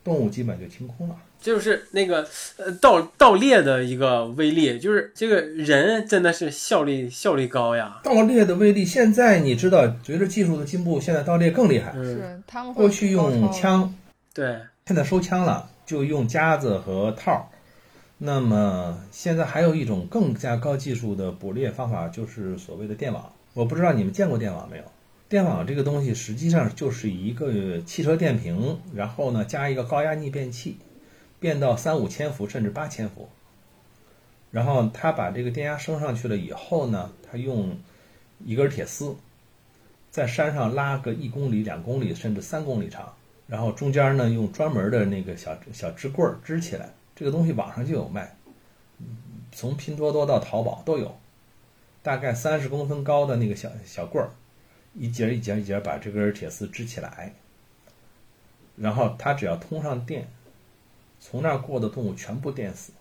动物基本就清空了。就是那个呃盗盗猎的一个威力，就是这个人真的是效率效率高呀。盗猎的威力，现在你知道，随着技术的进步，现在盗猎更厉害。嗯，是他们过去用枪，对，现在收枪了，就用夹子和套儿。那么现在还有一种更加高技术的捕猎方法，就是所谓的电网。我不知道你们见过电网没有？电网这个东西实际上就是一个汽车电瓶，然后呢加一个高压逆变器，变到三五千伏甚至八千伏。然后他把这个电压升上去了以后呢，他用一根铁丝在山上拉个一公里、两公里甚至三公里长，然后中间呢用专门的那个小小支棍儿支起来。这个东西网上就有卖，从拼多多到淘宝都有，大概三十公分高的那个小小棍儿，一节一节一节把这根铁丝支起来，然后它只要通上电，从那儿过的动物全部电死。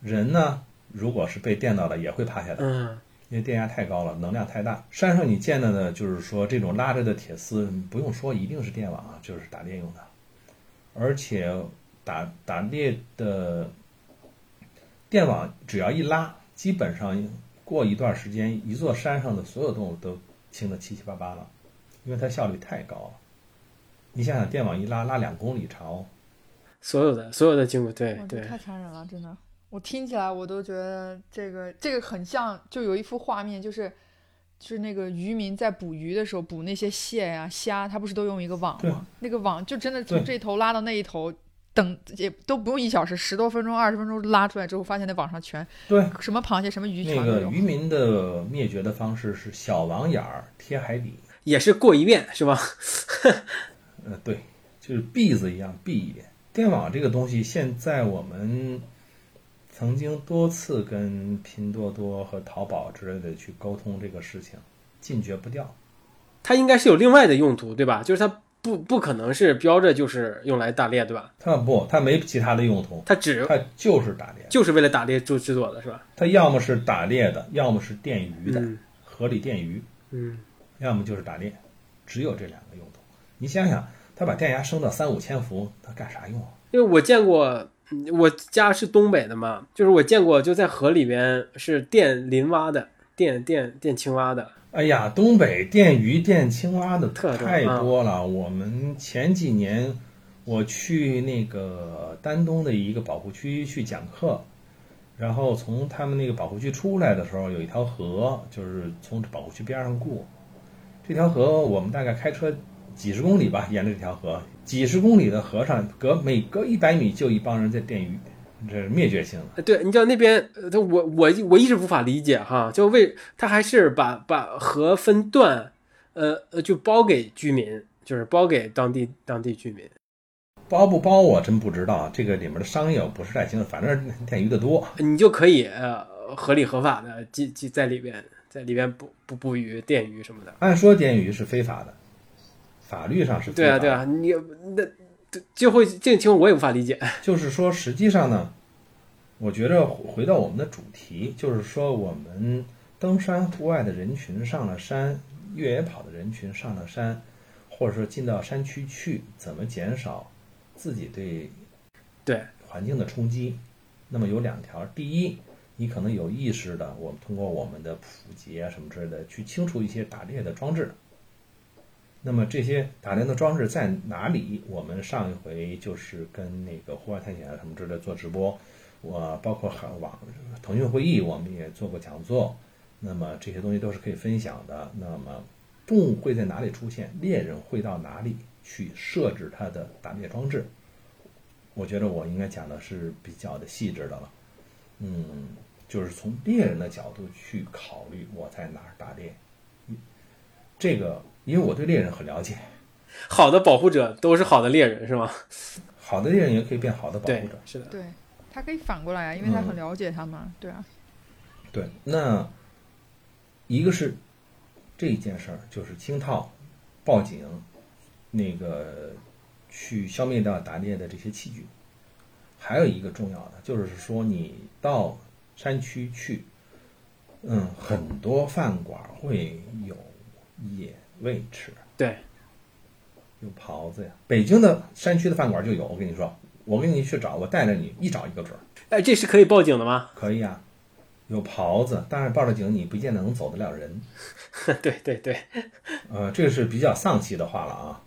人呢，如果是被电到了，也会趴下来。嗯，因为电压太高了，能量太大。山上你见到的，就是说这种拉着的铁丝，不用说一定是电网啊，就是打猎用的。而且打打猎的电网只要一拉，基本上过一段时间，一座山上的所有动物都清的七七八八了，因为它效率太高了。你想想，电网一拉，拉两公里长哦，所有的所有的经过，对对，太残忍了，真的。我听起来我都觉得这个这个很像，就有一幅画面，就是就是那个渔民在捕鱼的时候，捕那些蟹呀、虾，他不是都用一个网吗？那个网就真的从这头拉到那一头，等也都不用一小时，十多分钟、二十分钟拉出来之后，发现那网上全对，什么螃蟹、什么鱼那全都有。个渔民的灭绝的方式是小网眼儿贴海底，也是过一遍是吧？呃，对，就是篦子一样篦一遍。电网这个东西，现在我们曾经多次跟拼多多和淘宝之类的去沟通这个事情，禁绝不掉。它应该是有另外的用途，对吧？就是它不不可能是标着就是用来打猎，对吧？它不，它没其他的用途，它只它就是打猎。就是为了打猎做制作的，是吧？它要么是打猎的，要么是电鱼的，嗯河里电鱼，嗯，要么就是打猎，只有这两个用途。你想想，它把电压升到三五千伏，它干啥用啊？因为我见过，嗯我家是东北的嘛，就是我见过就在河里边是电林蛙的，电电电青蛙的，哎呀，东北电鱼、电青蛙的特太多了。我们前几年我去那个丹东的一个保护区去讲课，然后从他们那个保护区出来的时候，有一条河，就是从保护区边上过。这条河我们大概开车几十公里吧，沿着这条河，几十公里的河上，隔每隔一百米就一帮人在电鱼，这是灭绝性的。呃对，你知道那边，我我我一直无法理解哈，就为他还是把把河分段，呃呃，就包给居民，就是包给当地当地居民。包不包我真不知道，这个里面的商业我不是太清楚，反正电鱼的多。你就可以呃合理合法的进进在里边，在里边捕捕捕鱼、电鱼什么的。按说电鱼是非法的，法律上是对啊。对啊，你那这就会这个情况我也无法理解。就是说，实际上呢，我觉着回到我们的主题，就是说我们登山户外的人群上了山，越野跑的人群上了山，或者说进到山区去，怎么减少自己对对环境的冲击？那么有两条，第一，你可能有意识的，我们通过我们的普及啊什么之类的，去清除一些打猎的装置。那么这些打猎的装置在哪里？我们上一回就是跟那个户外探险啊什么之类做直播，我包括还网腾讯会议，我们也做过讲座。那么这些东西都是可以分享的。那么动物会在哪里出现？猎人会到哪里去设置它的打猎装置？我觉得我应该讲的是比较的细致的了。嗯，就是从猎人的角度去考虑我在哪儿打猎。这个，因为我对猎人很了解，好的保护者都是好的猎人，是吗？好的猎人也可以变好的保护者。，是的。对，他可以反过来啊，因为他嗯很了解他嘛，对啊，对，那一个是这一件事儿，就是清套、报警，那个去消灭掉打猎的这些器具。还有一个重要的，就是说你到山区去，嗯，很多饭馆会有野味吃，对，有袍子呀。北京的山区的饭馆就有，我跟你说，我跟你去找，我带着你一找一个准儿。哎，这是可以报警的吗？可以啊，有袍子，但是报了警你不见得能走得了人。对对对，呃，这个是比较丧气的话了啊。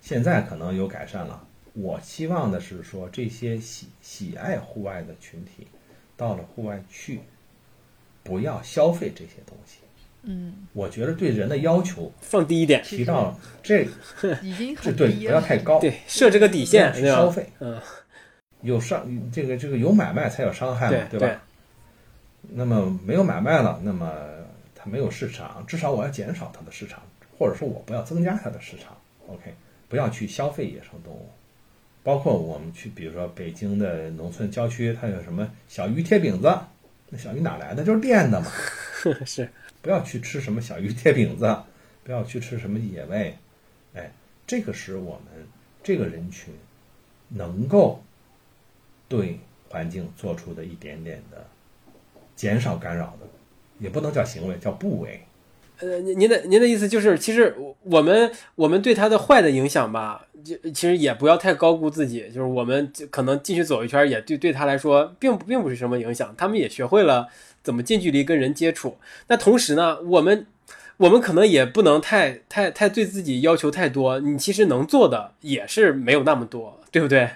现在可能有改善了。我希望的是说，这些喜喜爱户外的群体，到了户外去，不要消费这些东西。嗯，我觉得对人的要求放低一点，提到了这已经这对不要太高，对，设置个底线，去消费。嗯，有伤这个这个有买卖才有伤害嘛，对吧？那么没有买卖了，那么它没有市场，至少我要减少它的市场，或者说我不要增加它的市场。OK，不要去消费野生动物，包括我们去，比如说北京的农村郊区，它有什么小鱼贴饼子，那小鱼哪来的？就是电的嘛。是不要去吃什么小鱼贴饼子，不要去吃什么野味，哎，这个是我们这个人群能够对环境做出的一点点的减少干扰的，也不能叫行为，叫不为。呃，您您的您的意思就是，其实我们我们对它的坏的影响吧，就其实也不要太高估自己，就是我们可能进去走一圈，也对对他来说并不并不是什么影响，他们也学会了怎么近距离跟人接触。那同时呢，我们我们可能也不能太太太对自己要求太多，你其实能做的也是没有那么多，对不对？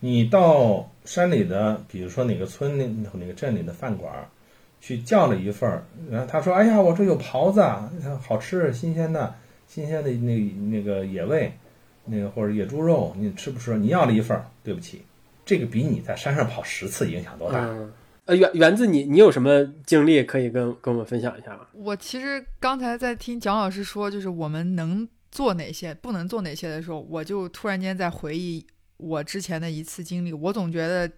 你到山里的，比如说哪个村那哪个镇里的饭馆儿，去叫了一份儿，然后他说：“哎呀，我这有狍子啊，好吃，新鲜的，新鲜的那那个野味，那个或者野猪肉，你吃不吃？你要了一份儿，对不起，这个比你在山上跑十次影响都大。嗯，呃，园园子你你有什么经历可以跟跟我们分享一下吗？我其实刚才在听蒋老师说，就是我们能做哪些，不能做哪些的时候，我就突然间在回忆我之前的一次经历。我总觉得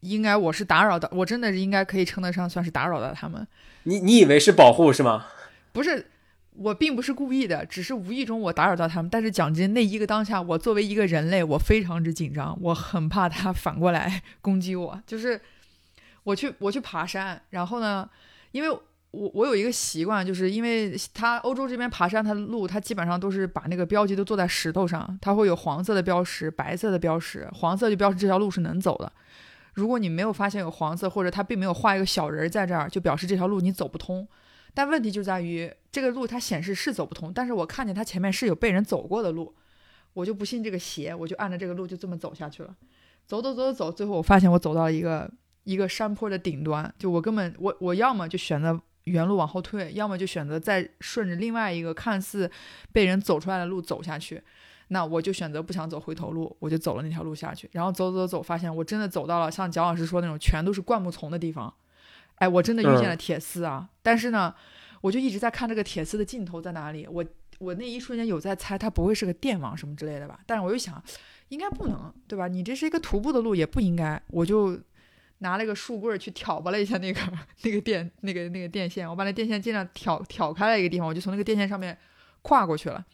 应该我是打扰到，我真的是应该可以称得上算是打扰到他们。你你以为是保护是吗？不是，我并不是故意的，只是无意中我打扰到他们。但是讲真，那一个当下，我作为一个人类，我非常之紧张，我很怕他反过来攻击我。就是我去我去爬山，然后呢，因为我我有一个习惯，就是因为他欧洲这边爬山，它的路它基本上都是把那个标记都做在石头上，它会有黄色的标识、白色的标识，黄色就标示这条路是能走的。如果你没有发现有黄色，或者它并没有画一个小人儿在这儿，就表示这条路你走不通。但问题就在于这个路它显示是走不通，但是我看见它前面是有被人走过的路，我就不信这个邪，我就按照这个路就这么走下去了。走走走走，最后我发现我走到了一个一个山坡的顶端，就我根本我我要么就选择原路往后退，要么就选择再顺着另外一个看似被人走出来的路走下去。那我就选择不想走回头路，我就走了那条路下去。然后走走走，发现我真的走到了像蒋老师说那种全都是灌木丛的地方。哎，我真的遇见了铁丝啊！但是呢，我就一直在看这个铁丝的尽头在哪里。我我那一瞬间有在猜，它不会是个电网什么之类的吧？但是我又想，应该不能，对吧？你这是一个徒步的路，也不应该。我就拿了个树棍儿去挑拨了一下那个那个电那个那个电线，我把那电线尽量挑挑开了一个地方，我就从那个电线上面跨过去了。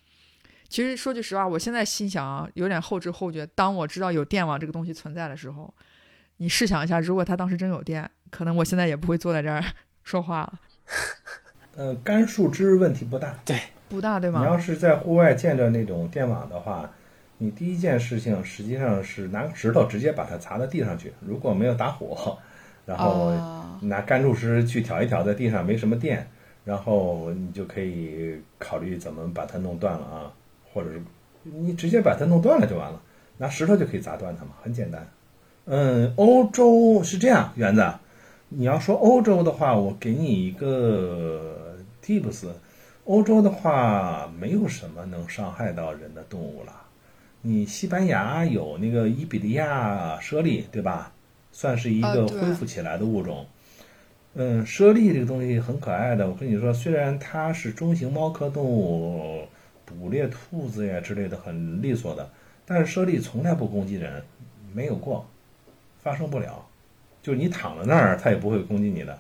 其实说句实话，我现在心想啊，有点后知后觉。当我知道有电网这个东西存在的时候，你试想一下，如果它当时真有电，可能我现在也不会坐在这儿 说话了。呃，干树枝问题不大，对不大对吗？你要是在户外见着那种电网的话，你第一件事情实际上是拿个石头直接把它砸到地上去。如果没有打火，然后哦拿干树枝去挑一挑，在地上没什么电，然后你就可以考虑怎么把它弄断了啊，或者是你直接把它弄断了就完了，拿石头就可以砸断它嘛，很简单。嗯，欧洲是这样，园子，你要说欧洲的话，我给你一个 tips，欧洲的话没有什么能伤害到人的动物了。你西班牙有那个伊比利亚猞猁，对吧？算是一个恢复起来的物种。嗯，猞猁这个东西很可爱的。我跟你说，虽然它是中型猫科动物，捕猎兔子呀之类的很利索的，但是猞猁从来不攻击人，没有过，发生不了。就是你躺在那儿，它也不会攻击你的。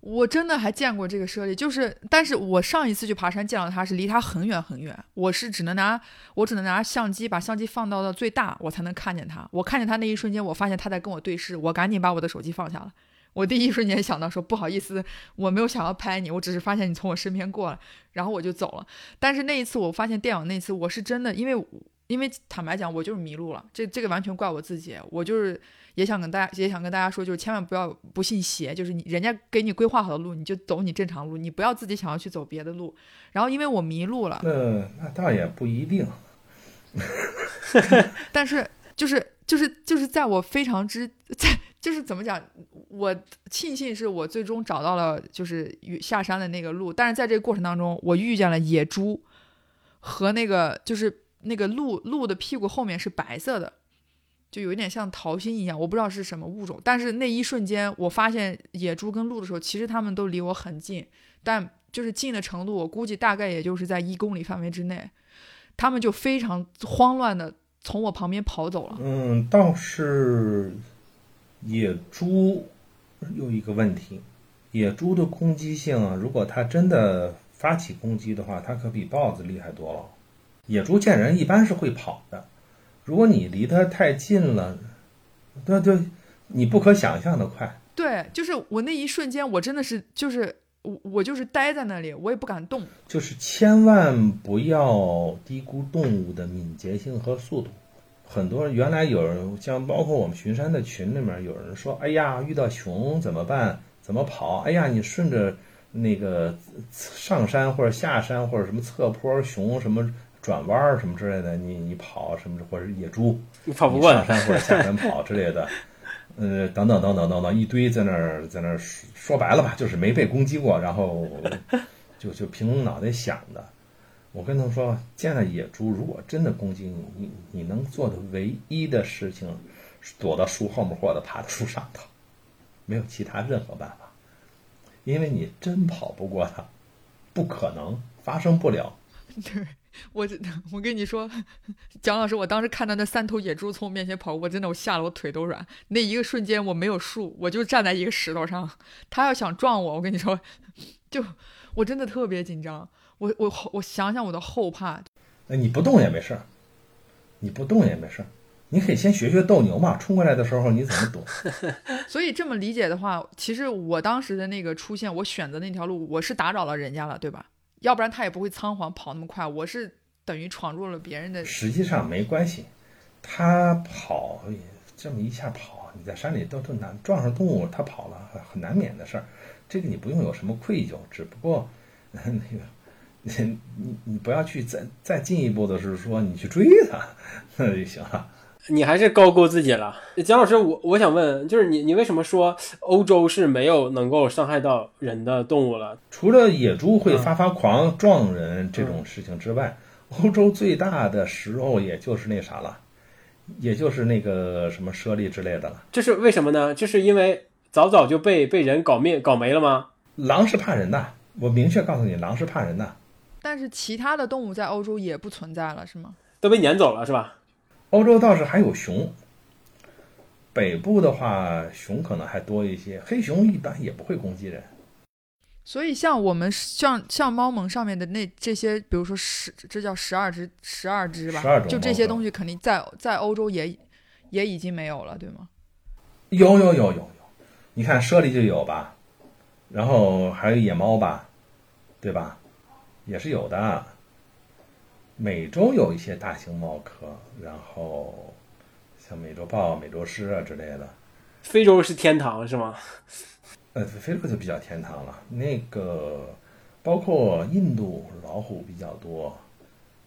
我真的还见过这个猞猁，就是，但是我上一次去爬山见到它是离它很远很远，我是只能拿我只能拿相机把相机放到到最大，我才能看见它。我看见它那一瞬间，我发现它在跟我对视，我赶紧把我的手机放下了。我第一瞬间想到说不好意思，我没有想要拍你，我只是发现你从我身边过了，然后我就走了。但是那一次我发现电网那次，我是真的，因为因为坦白讲，我就是迷路了，这这个完全怪我自己，我就是也想跟大家也想跟大家说，就是千万不要不信邪，就是你人家给你规划好的路，你就走你正常路，你不要自己想要去走别的路。然后因为我迷路了，那那倒也不一定。但是就是就是就是在我非常之在就是怎么讲，我庆幸是我最终找到了就是与下山的那个路，但是在这个过程当中，我遇见了野猪和那个就是那个鹿鹿的屁股后面是白色的。就有一点像桃心一样，我不知道是什么物种，但是那一瞬间我发现野猪跟鹿的时候，其实它们都离我很近，但就是近的程度，我估计大概也就是在一公里范围之内，它们就非常慌乱的从我旁边跑走了。嗯，倒是野猪有一个问题，野猪的攻击性啊，如果它真的发起攻击的话，它可比豹子厉害多了。野猪见人一般是会跑的，如果你离它太近了，对对，你不可想象的快。对，就是我那一瞬间，我真的是就是我我就是待在那里，我也不敢动。就是千万不要低估动物的敏捷性和速度。很多人原来有人像包括我们巡山的群里面有人说：“哎呀，遇到熊怎么办？怎么跑？哎呀，你顺着那个上山或者下山或者什么侧坡熊什么转弯儿什么之类的，你你跑什么或者是野猪，你跑不过上。山或者下山跑之类的，呃，等等等等等等，一堆在那儿在那儿说说白了吧，就是没被攻击过，然后就就凭脑袋想的。我跟他们说，见了野猪，如果真的攻击你，你你能做的唯一的事情是躲到树后面或者爬到树上头，没有其他任何办法，因为你真跑不过它，不可能发生不了。对我，我跟你说，蒋老师，我当时看到那三头野猪从我面前跑过，我真的我吓得我腿都软。那一个瞬间我没有树，我就站在一个石头上，他要想撞我，我跟你说，就我真的特别紧张。我我我想想我的后怕，那你不动也没事儿，你不动也没事儿，你可以先学学斗牛嘛，冲过来的时候你怎么躲？所以这么理解的话，其实我当时的那个出现，我选择那条路，我是打扰了人家了，对吧？要不然他也不会仓皇跑那么快。我是等于闯入了别人的，实际上没关系，他跑这么一下跑，你在山里都都难撞上动物，它跑了很难免的事儿，这个你不用有什么愧疚，只不过那个你你你不要去再再进一步的是说你去追它，那就行了。你还是高估自己了，蒋老师，我我想问，就是你你为什么说欧洲是没有能够伤害到人的动物了？除了野猪会发发狂撞人这种事情之外，欧洲最大的食肉也就是那啥了，也就是那个什么猞猁之类的了。这是为什么呢？这是因为早早就被被人搞灭搞没了吗？狼是怕人的，我明确告诉你，狼是怕人的。但是其他的动物在欧洲也不存在了，是吗？都被撵走了是吧？欧洲倒是还有熊，北部的话熊可能还多一些，黑熊一般也不会攻击人。所以像我们像像猫盟上面的那这些，比如说十，这叫十二只十二只吧12，种就这些东西肯定在在欧洲也也已经没有了，对吗？有有有有有，你看猞猁就有吧，然后还有野猫吧，对吧？也是有的。美洲有一些大型猫科，然后像美洲豹、美洲狮啊之类的。非洲是天堂是吗？呃，非洲就比较天堂了。那个包括印度老虎比较多，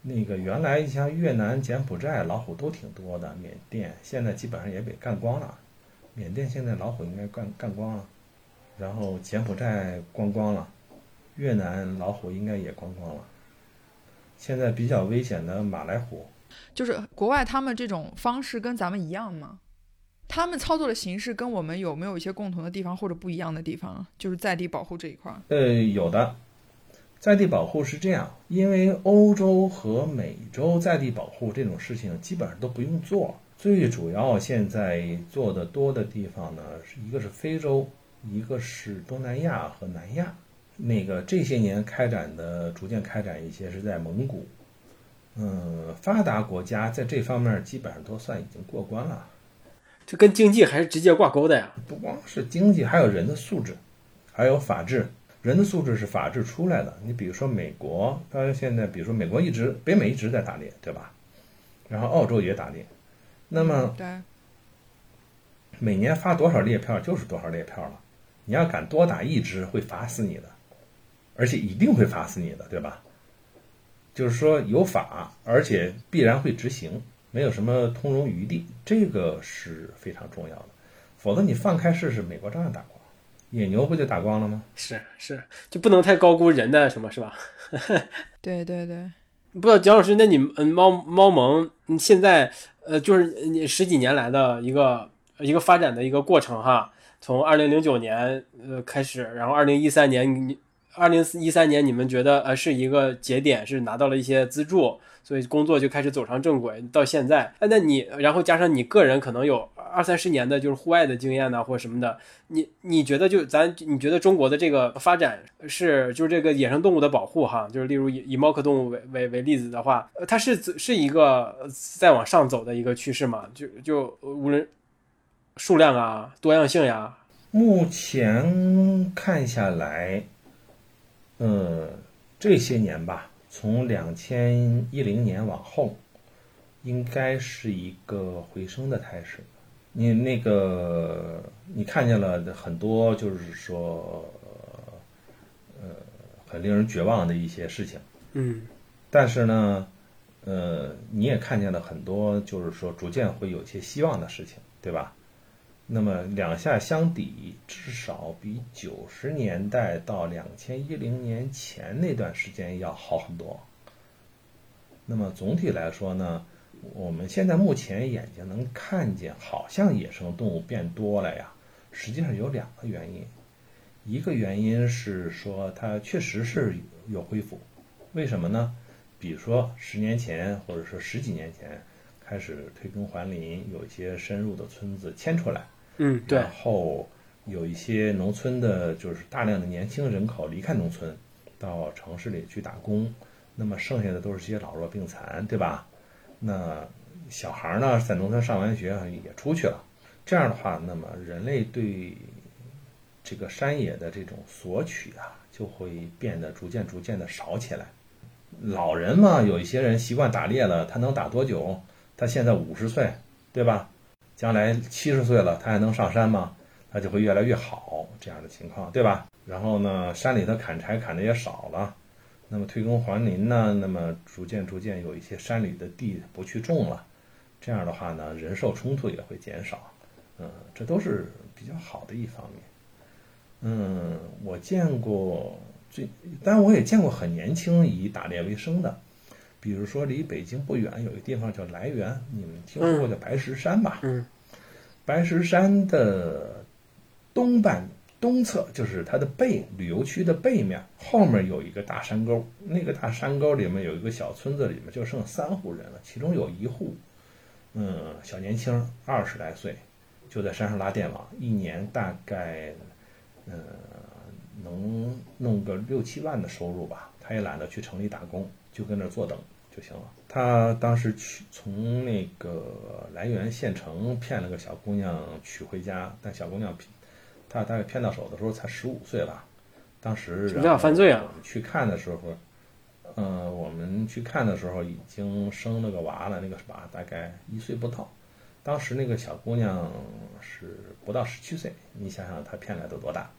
那个原来像越南、柬埔寨老虎都挺多的，缅甸现在基本上也被干光了。缅甸现在老虎应该干干光了，然后柬埔寨光光了，越南老虎应该也光光了。现在比较危险的马来虎，就是国外他们这种方式跟咱们一样吗？他们操作的形式跟我们有没有一些共同的地方或者不一样的地方啊？就是在地保护这一块儿。呃，有的，在地保护是这样，因为欧洲和美洲在地保护这种事情基本上都不用做。最主要现在做的多的地方呢，是一个是非洲，一个是东南亚和南亚。那个这些年开展的，逐渐开展一些是在蒙古。嗯，发达国家在这方面基本上都算已经过关了。这跟经济还是直接挂钩的呀。不光是经济，还有人的素质，还有法治。人的素质是法治出来的。你比如说美国，它现在比如说美国一直北美一直在打猎，对吧？然后澳洲也打猎，那么对，每年发多少猎票就是多少猎票了。你要敢多打一只，会罚死你的，而且一定会罚死你的，对吧？就是说有法，而且必然会执行，没有什么通融余地，这个是非常重要的。否则你放开试试，美国照样打光，野牛不就打光了吗？是是，就不能太高估人的什么，是吧？对对对，不知道蒋老师，那你嗯猫猫盟你现在呃就是你十几年来的一个一个发展的一个过程哈，从二零零九年呃开始，然后二零一三年你二零一三年你们觉得呃是一个节点，是拿到了一些资助，所以工作就开始走上正轨，到现在，哎那你然后加上你个人可能有二三十年的就是户外的经验呢，或者什么的，你你觉得就咱你觉得中国的这个发展是就是这个野生动物的保护哈，就是例如以以猫科动物为为为例子的话，它是是一个呃在往上走的一个趋势嘛？就就无论数量啊、多样性呀，目前看下来，呃，这些年吧，从两千一零年往后，应该是一个回升的态势。你那个，你看见了很多，就是说，呃，很令人绝望的一些事情。嗯但是呢，呃，你也看见了很多，就是说逐渐会有一些希望的事情，对吧？那么两下相抵，至少比九十年代到两千一零年前那段时间要好很多。那么总体来说呢，我们现在目前眼睛能看见，好像野生动物变多了呀。实际上有两个原因，一个原因是说它确实是有恢复，为什么呢？比如说十年前或者说十几年前开始退耕还林，有一些深入的村子迁出来，嗯对然后有一些农村的，就是大量的年轻人口离开农村，到城市里去打工，那么剩下的都是些老弱病残，对吧？那小孩呢，在农村上完学也出去了，这样的话，那么人类对这个山野的这种索取啊，就会变得逐渐逐渐的少起来。老人嘛，有一些人习惯打猎了，他能打多久？他现在五十岁，对吧？将来七十岁了，他还能上山吗？他就会越来越好这样的情况，对吧？然后呢，山里头砍柴砍的也少了，那么退耕还林呢，那么逐渐逐渐有一些山里的地不去种了，这样的话呢，人兽冲突也会减少，嗯，这都是比较好的一方面。嗯，我见过最，当然我也见过很年轻以打猎为生的，比如说离北京不远有一个地方叫涞源，你们听说过叫白石山吧？嗯，白石山的东半东侧就是它的背旅游区的背面，后面有一个大山沟，那个大山沟里面有一个小村子，里面就剩三户人了，其中有一户，嗯，小年轻二十来岁，就在山上拉电网，一年大概。嗯，能弄个六七万的收入吧。他也懒得去城里打工，就跟那坐等就行了。他当时去从那个涞源县城骗了个小姑娘娶回家，但小姑娘他大概骗到手的时候才十五岁吧。当时什么叫犯罪啊？去看的时候，嗯，我们去看的时候已经生了个娃了，那个娃大概一岁不到。当时那个小姑娘是不到十七岁，你想想她骗来都多大？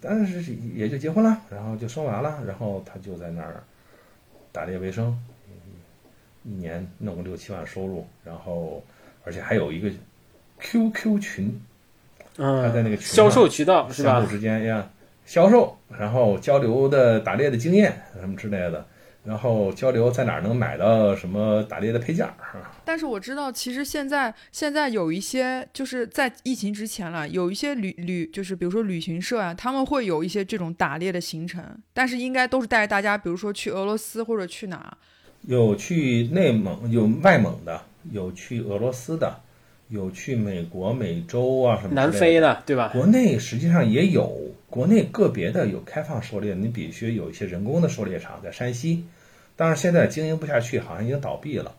但是也就结婚了，然后就生娃了，然后她就在那儿打猎为生，一年弄个六七万收入，然后而且还有一个 QQ 群，他在那个群销售渠道是吧？相互之间呀销售，然后交流的打猎的经验什么之类的。然后交流在哪儿能买到什么打猎的配件儿？但是我知道，其实现在现在有一些就是在疫情之前了，有一些旅旅就是比如说旅行社啊，他们会有一些这种打猎的行程，但是应该都是带着大家，比如说去俄罗斯或者去哪？有去内蒙，有外蒙的，有去俄罗斯的，有去美国、美洲啊什么南非的，对吧？国内实际上也有，国内个别的有开放狩猎，你必须有一些人工的狩猎场在山西。当然，现在经营不下去，好像已经倒闭了。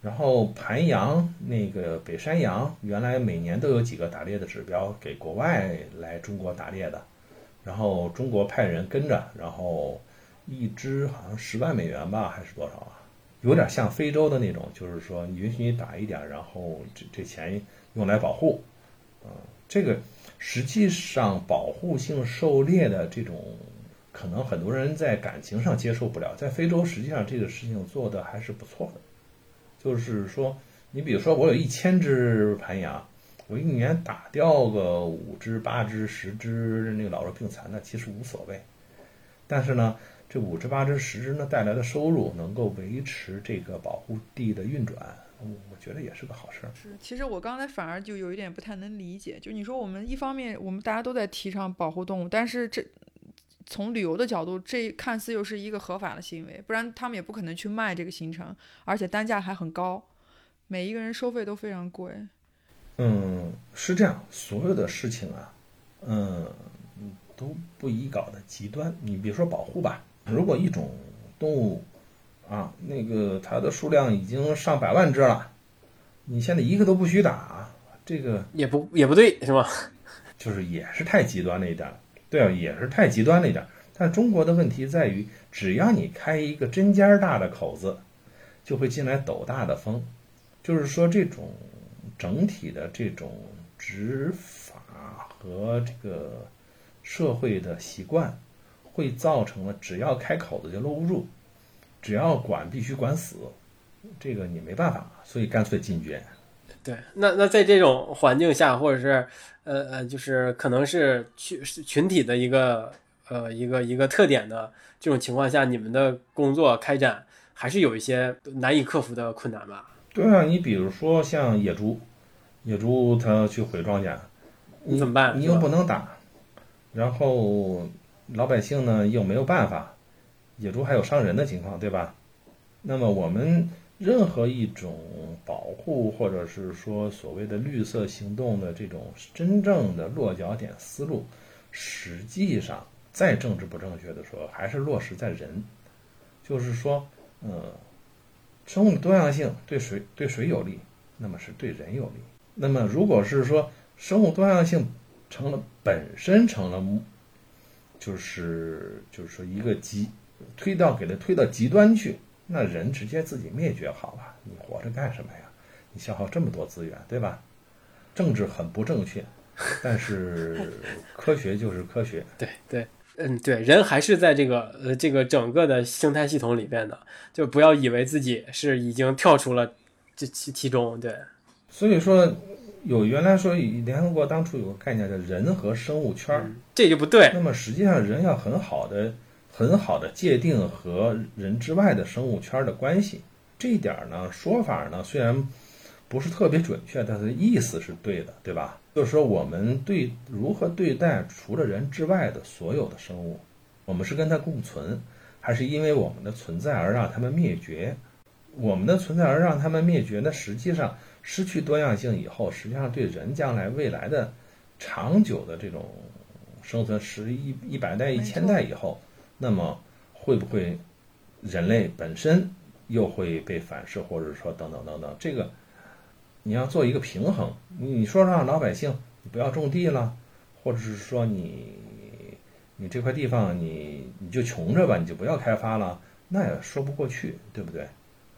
然后盘羊那个北山羊，原来每年都有几个打猎的指标给国外来中国打猎的，然后中国派人跟着，然后一只好像十万美元吧，还是多少啊？有点像非洲的那种，就是说允许你打一点，然后这这钱用来保护。嗯，这个实际上保护性狩猎的这种。可能很多人在感情上接受不了，在非洲实际上这个事情做的还是不错的。就是说，你比如说我有一千只盘羊，我一年打掉个五只、八只、十只那个老弱病残的，其实无所谓。但是呢，这五只、八只、十只呢带来的收入能够维持这个保护地的运转，我觉得也是个好事儿。是，其实我刚才反而就有一点不太能理解，就你说我们一方面我们大家都在提倡保护动物，但是这。从旅游的角度，这看似又是一个合法的行为，不然他们也不可能去卖这个行程，而且单价还很高，每一个人收费都非常贵。嗯，是这样，所有的事情啊，嗯，都不宜搞的极端。你比如说保护吧，如果一种动物啊，那个它的数量已经上百万只了，你现在一个都不许打，这个也不也不对，是吧？就是也是太极端了一点。对啊，也是太极端了一点。但中国的问题在于，只要你开一个针尖大的口子，就会进来斗大的风。就是说，这种整体的这种执法和这个社会的习惯，会造成了只要开口子就搂不住，只要管必须管死，这个你没办法，所以干脆禁绝。对，那那在这种环境下，或者是呃呃，就是可能是群群体的一个呃一个一个特点的这种情况下，你们的工作开展还是有一些难以克服的困难吧？对啊，你比如说像野猪，野猪它去毁庄稼，你怎么办？你又不能打，然后老百姓呢又没有办法，野猪还有伤人的情况，对吧？那么我们。任何一种保护，或者是说所谓的绿色行动的这种真正的落脚点思路，实际上再政治不正确的说，还是落实在人。就是说，嗯，生物多样性对谁对谁有利，那么是对人有利。那么如果是说生物多样性成了本身成了，就是就是说一个极推到给它推到极端去。那人直接自己灭绝好了，你活着干什么呀？你消耗这么多资源，对吧？政治很不正确，但是 科学就是科学。对对，嗯，对，人还是在这个呃这个整个的生态系统里边的，就不要以为自己是已经跳出了这其其中。对，所以说，有原来说联合国当初有个概念叫人和生物圈儿，这就不对。那么实际上人要很好的、很好的界定和人之外的生物圈的关系。这一点呢，说法呢虽然不是特别准确，但是意思是对的，对吧？就是说我们对如何对待除了人之外的所有的生物，我们是跟它共存，还是因为我们的存在而让它们灭绝？我们的存在而让它们灭绝那？实际上失去多样性以后，实际上对人将来未来的长久的这种生存，十一一百代、一千代以后，那么会不会人类本身又会被反噬，或者说等等等等？这个你要做一个平衡。你说让老百姓你不要种地了，或者是说你你这块地方你你就穷着吧，你就不要开发了，那也说不过去，对不对？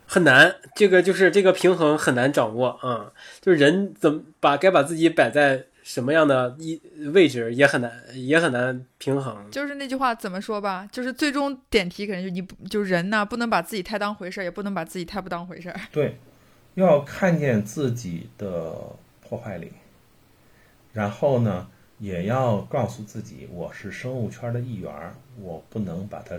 很难，这个就是这个平衡很难掌握啊、嗯就是人怎么把该把自己摆在什么样的一位置也很难，也很难平衡。就是那句话怎么说吧，就是最终点题肯定就你不就人呐，不能把自己太当回事儿，也不能把自己太不当回事儿。对，要看见自己的破坏力，然后呢，也要告诉自己，我是生物圈的一员，我不能把它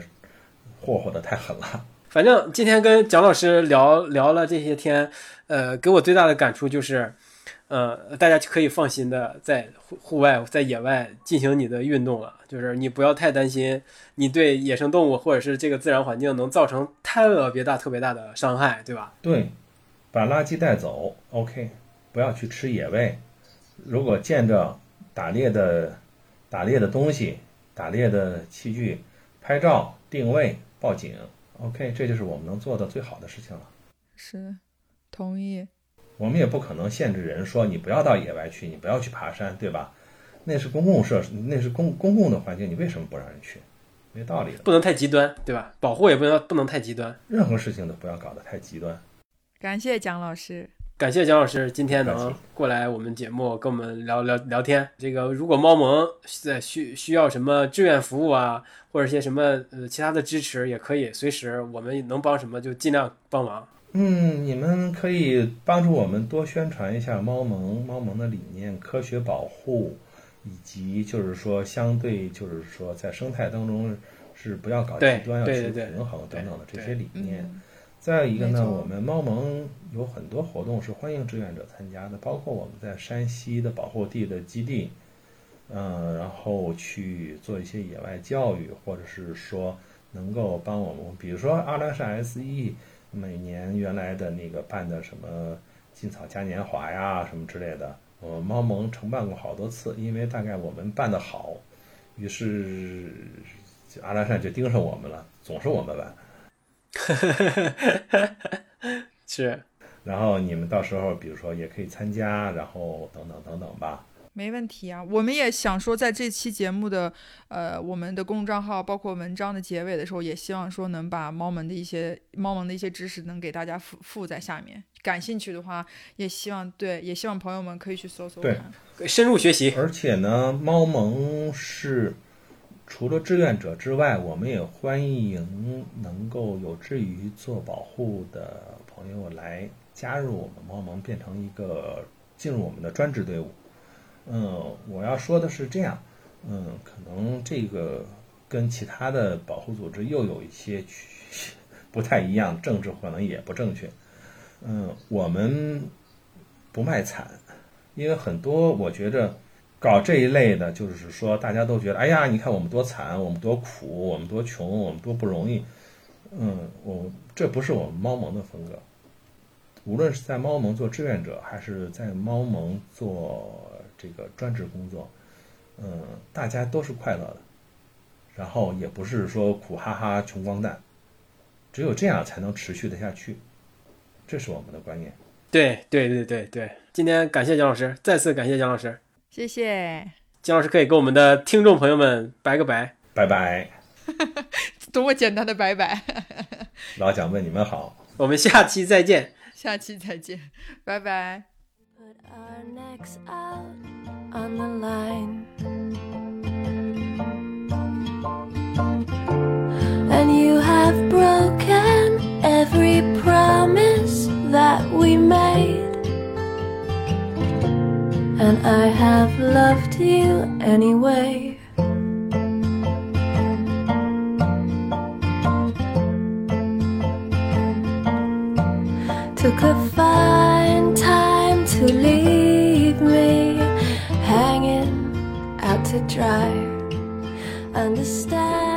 霍霍的太狠了。反正今天跟蒋老师聊聊了这些天，呃，给我最大的感触就是，呃，大家可以放心的在户外、在野外进行你的运动了，就是你不要太担心你对野生动物或者是这个自然环境能造成特别大、特别大的伤害，对吧？对，把垃圾带走，OK，不要去吃野味。如果见着打猎的打猎的东西、打猎的器具，拍照、定位、报警，OK，这就是我们能做的最好的事情了。是，同意。我们也不可能限制人说你不要到野外去，你不要去爬山，对吧？那是公共设施，那是公公共的环境，你为什么不让人去？没道理的。不能太极端，对吧？保护也不能不能太极端。任何事情都不要搞得太极端。感谢蒋老师。感谢蒋老师今天能过来我们节目跟我们聊聊聊天。这个如果猫盟在需需要什么志愿服务啊，或者一些什么呃其他的支持，也可以随时我们能帮什么就尽量帮忙。嗯，你们可以帮助我们多宣传一下猫盟，猫盟的理念、科学保护，以及就是说相对就是说在生态当中是不要搞极端，要求对对对平衡等等的这些理念。嗯，再一个呢，我们猫盟有很多活动是欢迎志愿者参加的，包括我们在山西的保护地的基地，嗯，然后去做一些野外教育，或者是说能够帮我们，比如说阿拉善 SE 每年原来的那个办的什么禁草嘉年华呀什么之类的，我们猫盟承办过好多次，因为大概我们办得好，于是阿拉善就盯上我们了，总是我们办。是，然后你们到时候比如说也可以参加，然后等等等等吧。没问题啊。我们也想说，在这期节目的呃我们的公众账号，包括文章的结尾的时候，也希望说能把猫门的一些猫盟的一些知识能给大家附附在下面。感兴趣的话，也希望对，也希望朋友们可以去搜搜对看。深入学习。而且呢，猫盟是除了志愿者之外，我们也欢迎能够有志于做保护的朋友来加入我们猫盟，变成一个进入我们的专职队伍。嗯，我要说的是这样，嗯，可能这个跟其他的保护组织又有一些不太一样，政治可能也不正确。嗯，我们不卖惨，因为很多我觉着搞这一类的，就是说大家都觉得，哎呀，你看我们多惨，我们多苦，我们多穷，我们多不容易。嗯，我这不是我们猫盟的风格。无论是在猫盟做志愿者，还是在猫盟做这个专职工作，嗯，大家都是快乐的，然后也不是说苦哈哈、穷光蛋，只有这样才能持续的下去，这是我们的观念。对对对对对，今天感谢蒋老师，再次感谢蒋老师。谢谢金老师可以跟我们的听众朋友们拜个拜拜拜哈哈哈多么简单的拜拜哈哈哈老蒋问你们好我们下期再见下期再见拜拜 put our necks out on the line and you have broken every promise that we made and I have loved you anyway. Took a fine time to leave me hanging out to dry. Understand.